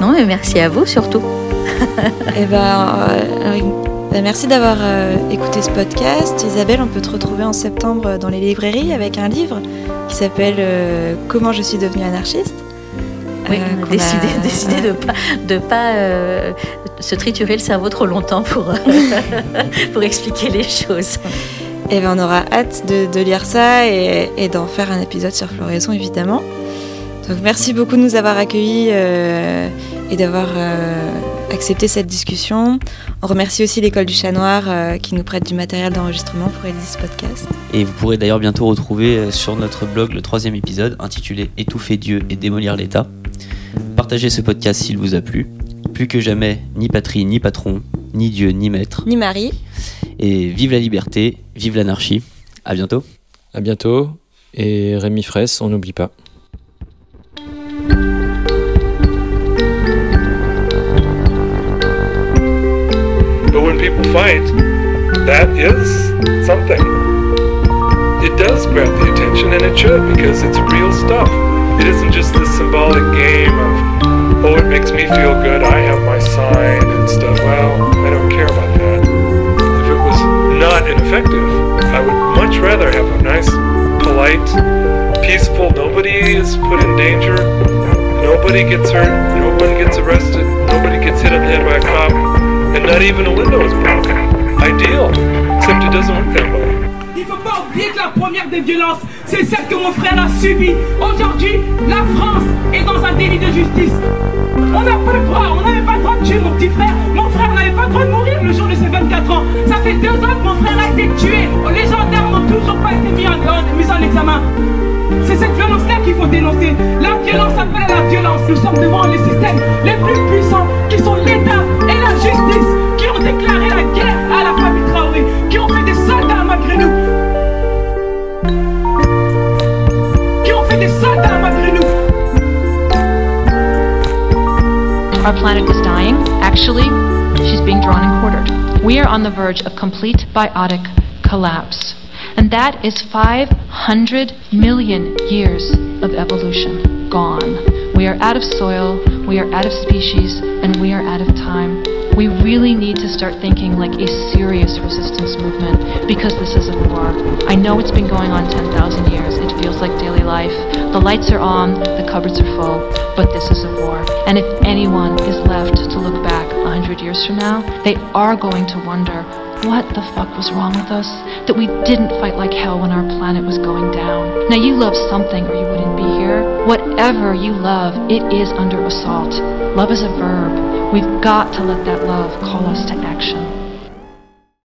Non, mais merci à vous surtout. Eh ben, euh, ben, merci d'avoir euh, écouté ce podcast. Isabelle, on peut te retrouver en septembre dans les librairies avec un livre qui s'appelle euh, Comment je suis devenue anarchiste. Oui, Euh, on a qu'on décidé, a- décidé de pas, de pas euh, se triturer le cerveau trop longtemps pour, pour expliquer les choses. Et ben, on aura hâte de, de lire ça et, et d'en faire un épisode sur Floraison, évidemment. Donc, merci beaucoup de nous avoir accueillis euh, et d'avoir euh, accepté cette discussion. On remercie aussi l'école du Chat Noir euh, qui nous prête du matériel d'enregistrement pour réaliser ce podcast. Et vous pourrez d'ailleurs bientôt retrouver sur notre blog le troisième épisode intitulé Étouffer Dieu et démolir l'État. Partagez ce podcast s'il vous a plu. Plus que jamais, ni patrie, ni patron, ni Dieu, ni maître. Ni Marie. Et vive la liberté, vive l'anarchie. À bientôt. À bientôt. Et Rémi Fraisse, on n'oublie pas. But when people fight, that is something. It does grab the attention, and it should because it's real stuff. It isn't just this symbolic game of, oh, it makes me feel good, I have my sign and stuff. Well, I don't care about that. If it was not ineffective, I would much rather have a nice, polite, peaceful, nobody is put in danger, nobody gets hurt, no one gets arrested, nobody gets hit on the head by a cop, and not even a window is broken. Ideal, except it doesn't work that way. Première des violences, c'est celle que mon frère a subie. Aujourd'hui, la France est dans un délit de justice. On n'a pas le droit, on n'avait pas le droit de tuer mon petit frère. Mon frère n'avait pas le droit de mourir le jour de ses 24 ans. Ça fait deux ans que mon frère a été tué. Les gendarmes n'ont toujours pas été mis en, mis en examen. C'est cette violence-là qu'il faut dénoncer. La violence appelle à la violence. Nous sommes devant les systèmes les plus puissants qui sont l'État et la justice qui ont déclaré la guerre à la famille Traoré, qui ont fait Our planet is dying. Actually, she's being drawn and quartered. We are on the verge of complete biotic collapse. And that is 500 million years of evolution gone. We are out of soil, we are out of species, and we are out of time. We really need to start thinking like a serious resistance movement because this is a war. I know it's been going on 10,000 years. It feels like daily life. The lights are on, the cupboards are full, but this is a war. And if anyone is left to look back 100 years from now, they are going to wonder what the fuck was wrong with us? That we didn't fight like hell when our planet was going down. Now, you love something or you wouldn't be here. Whatever you love, it is under assault. Love is a verb. We've got to let that love call us to action.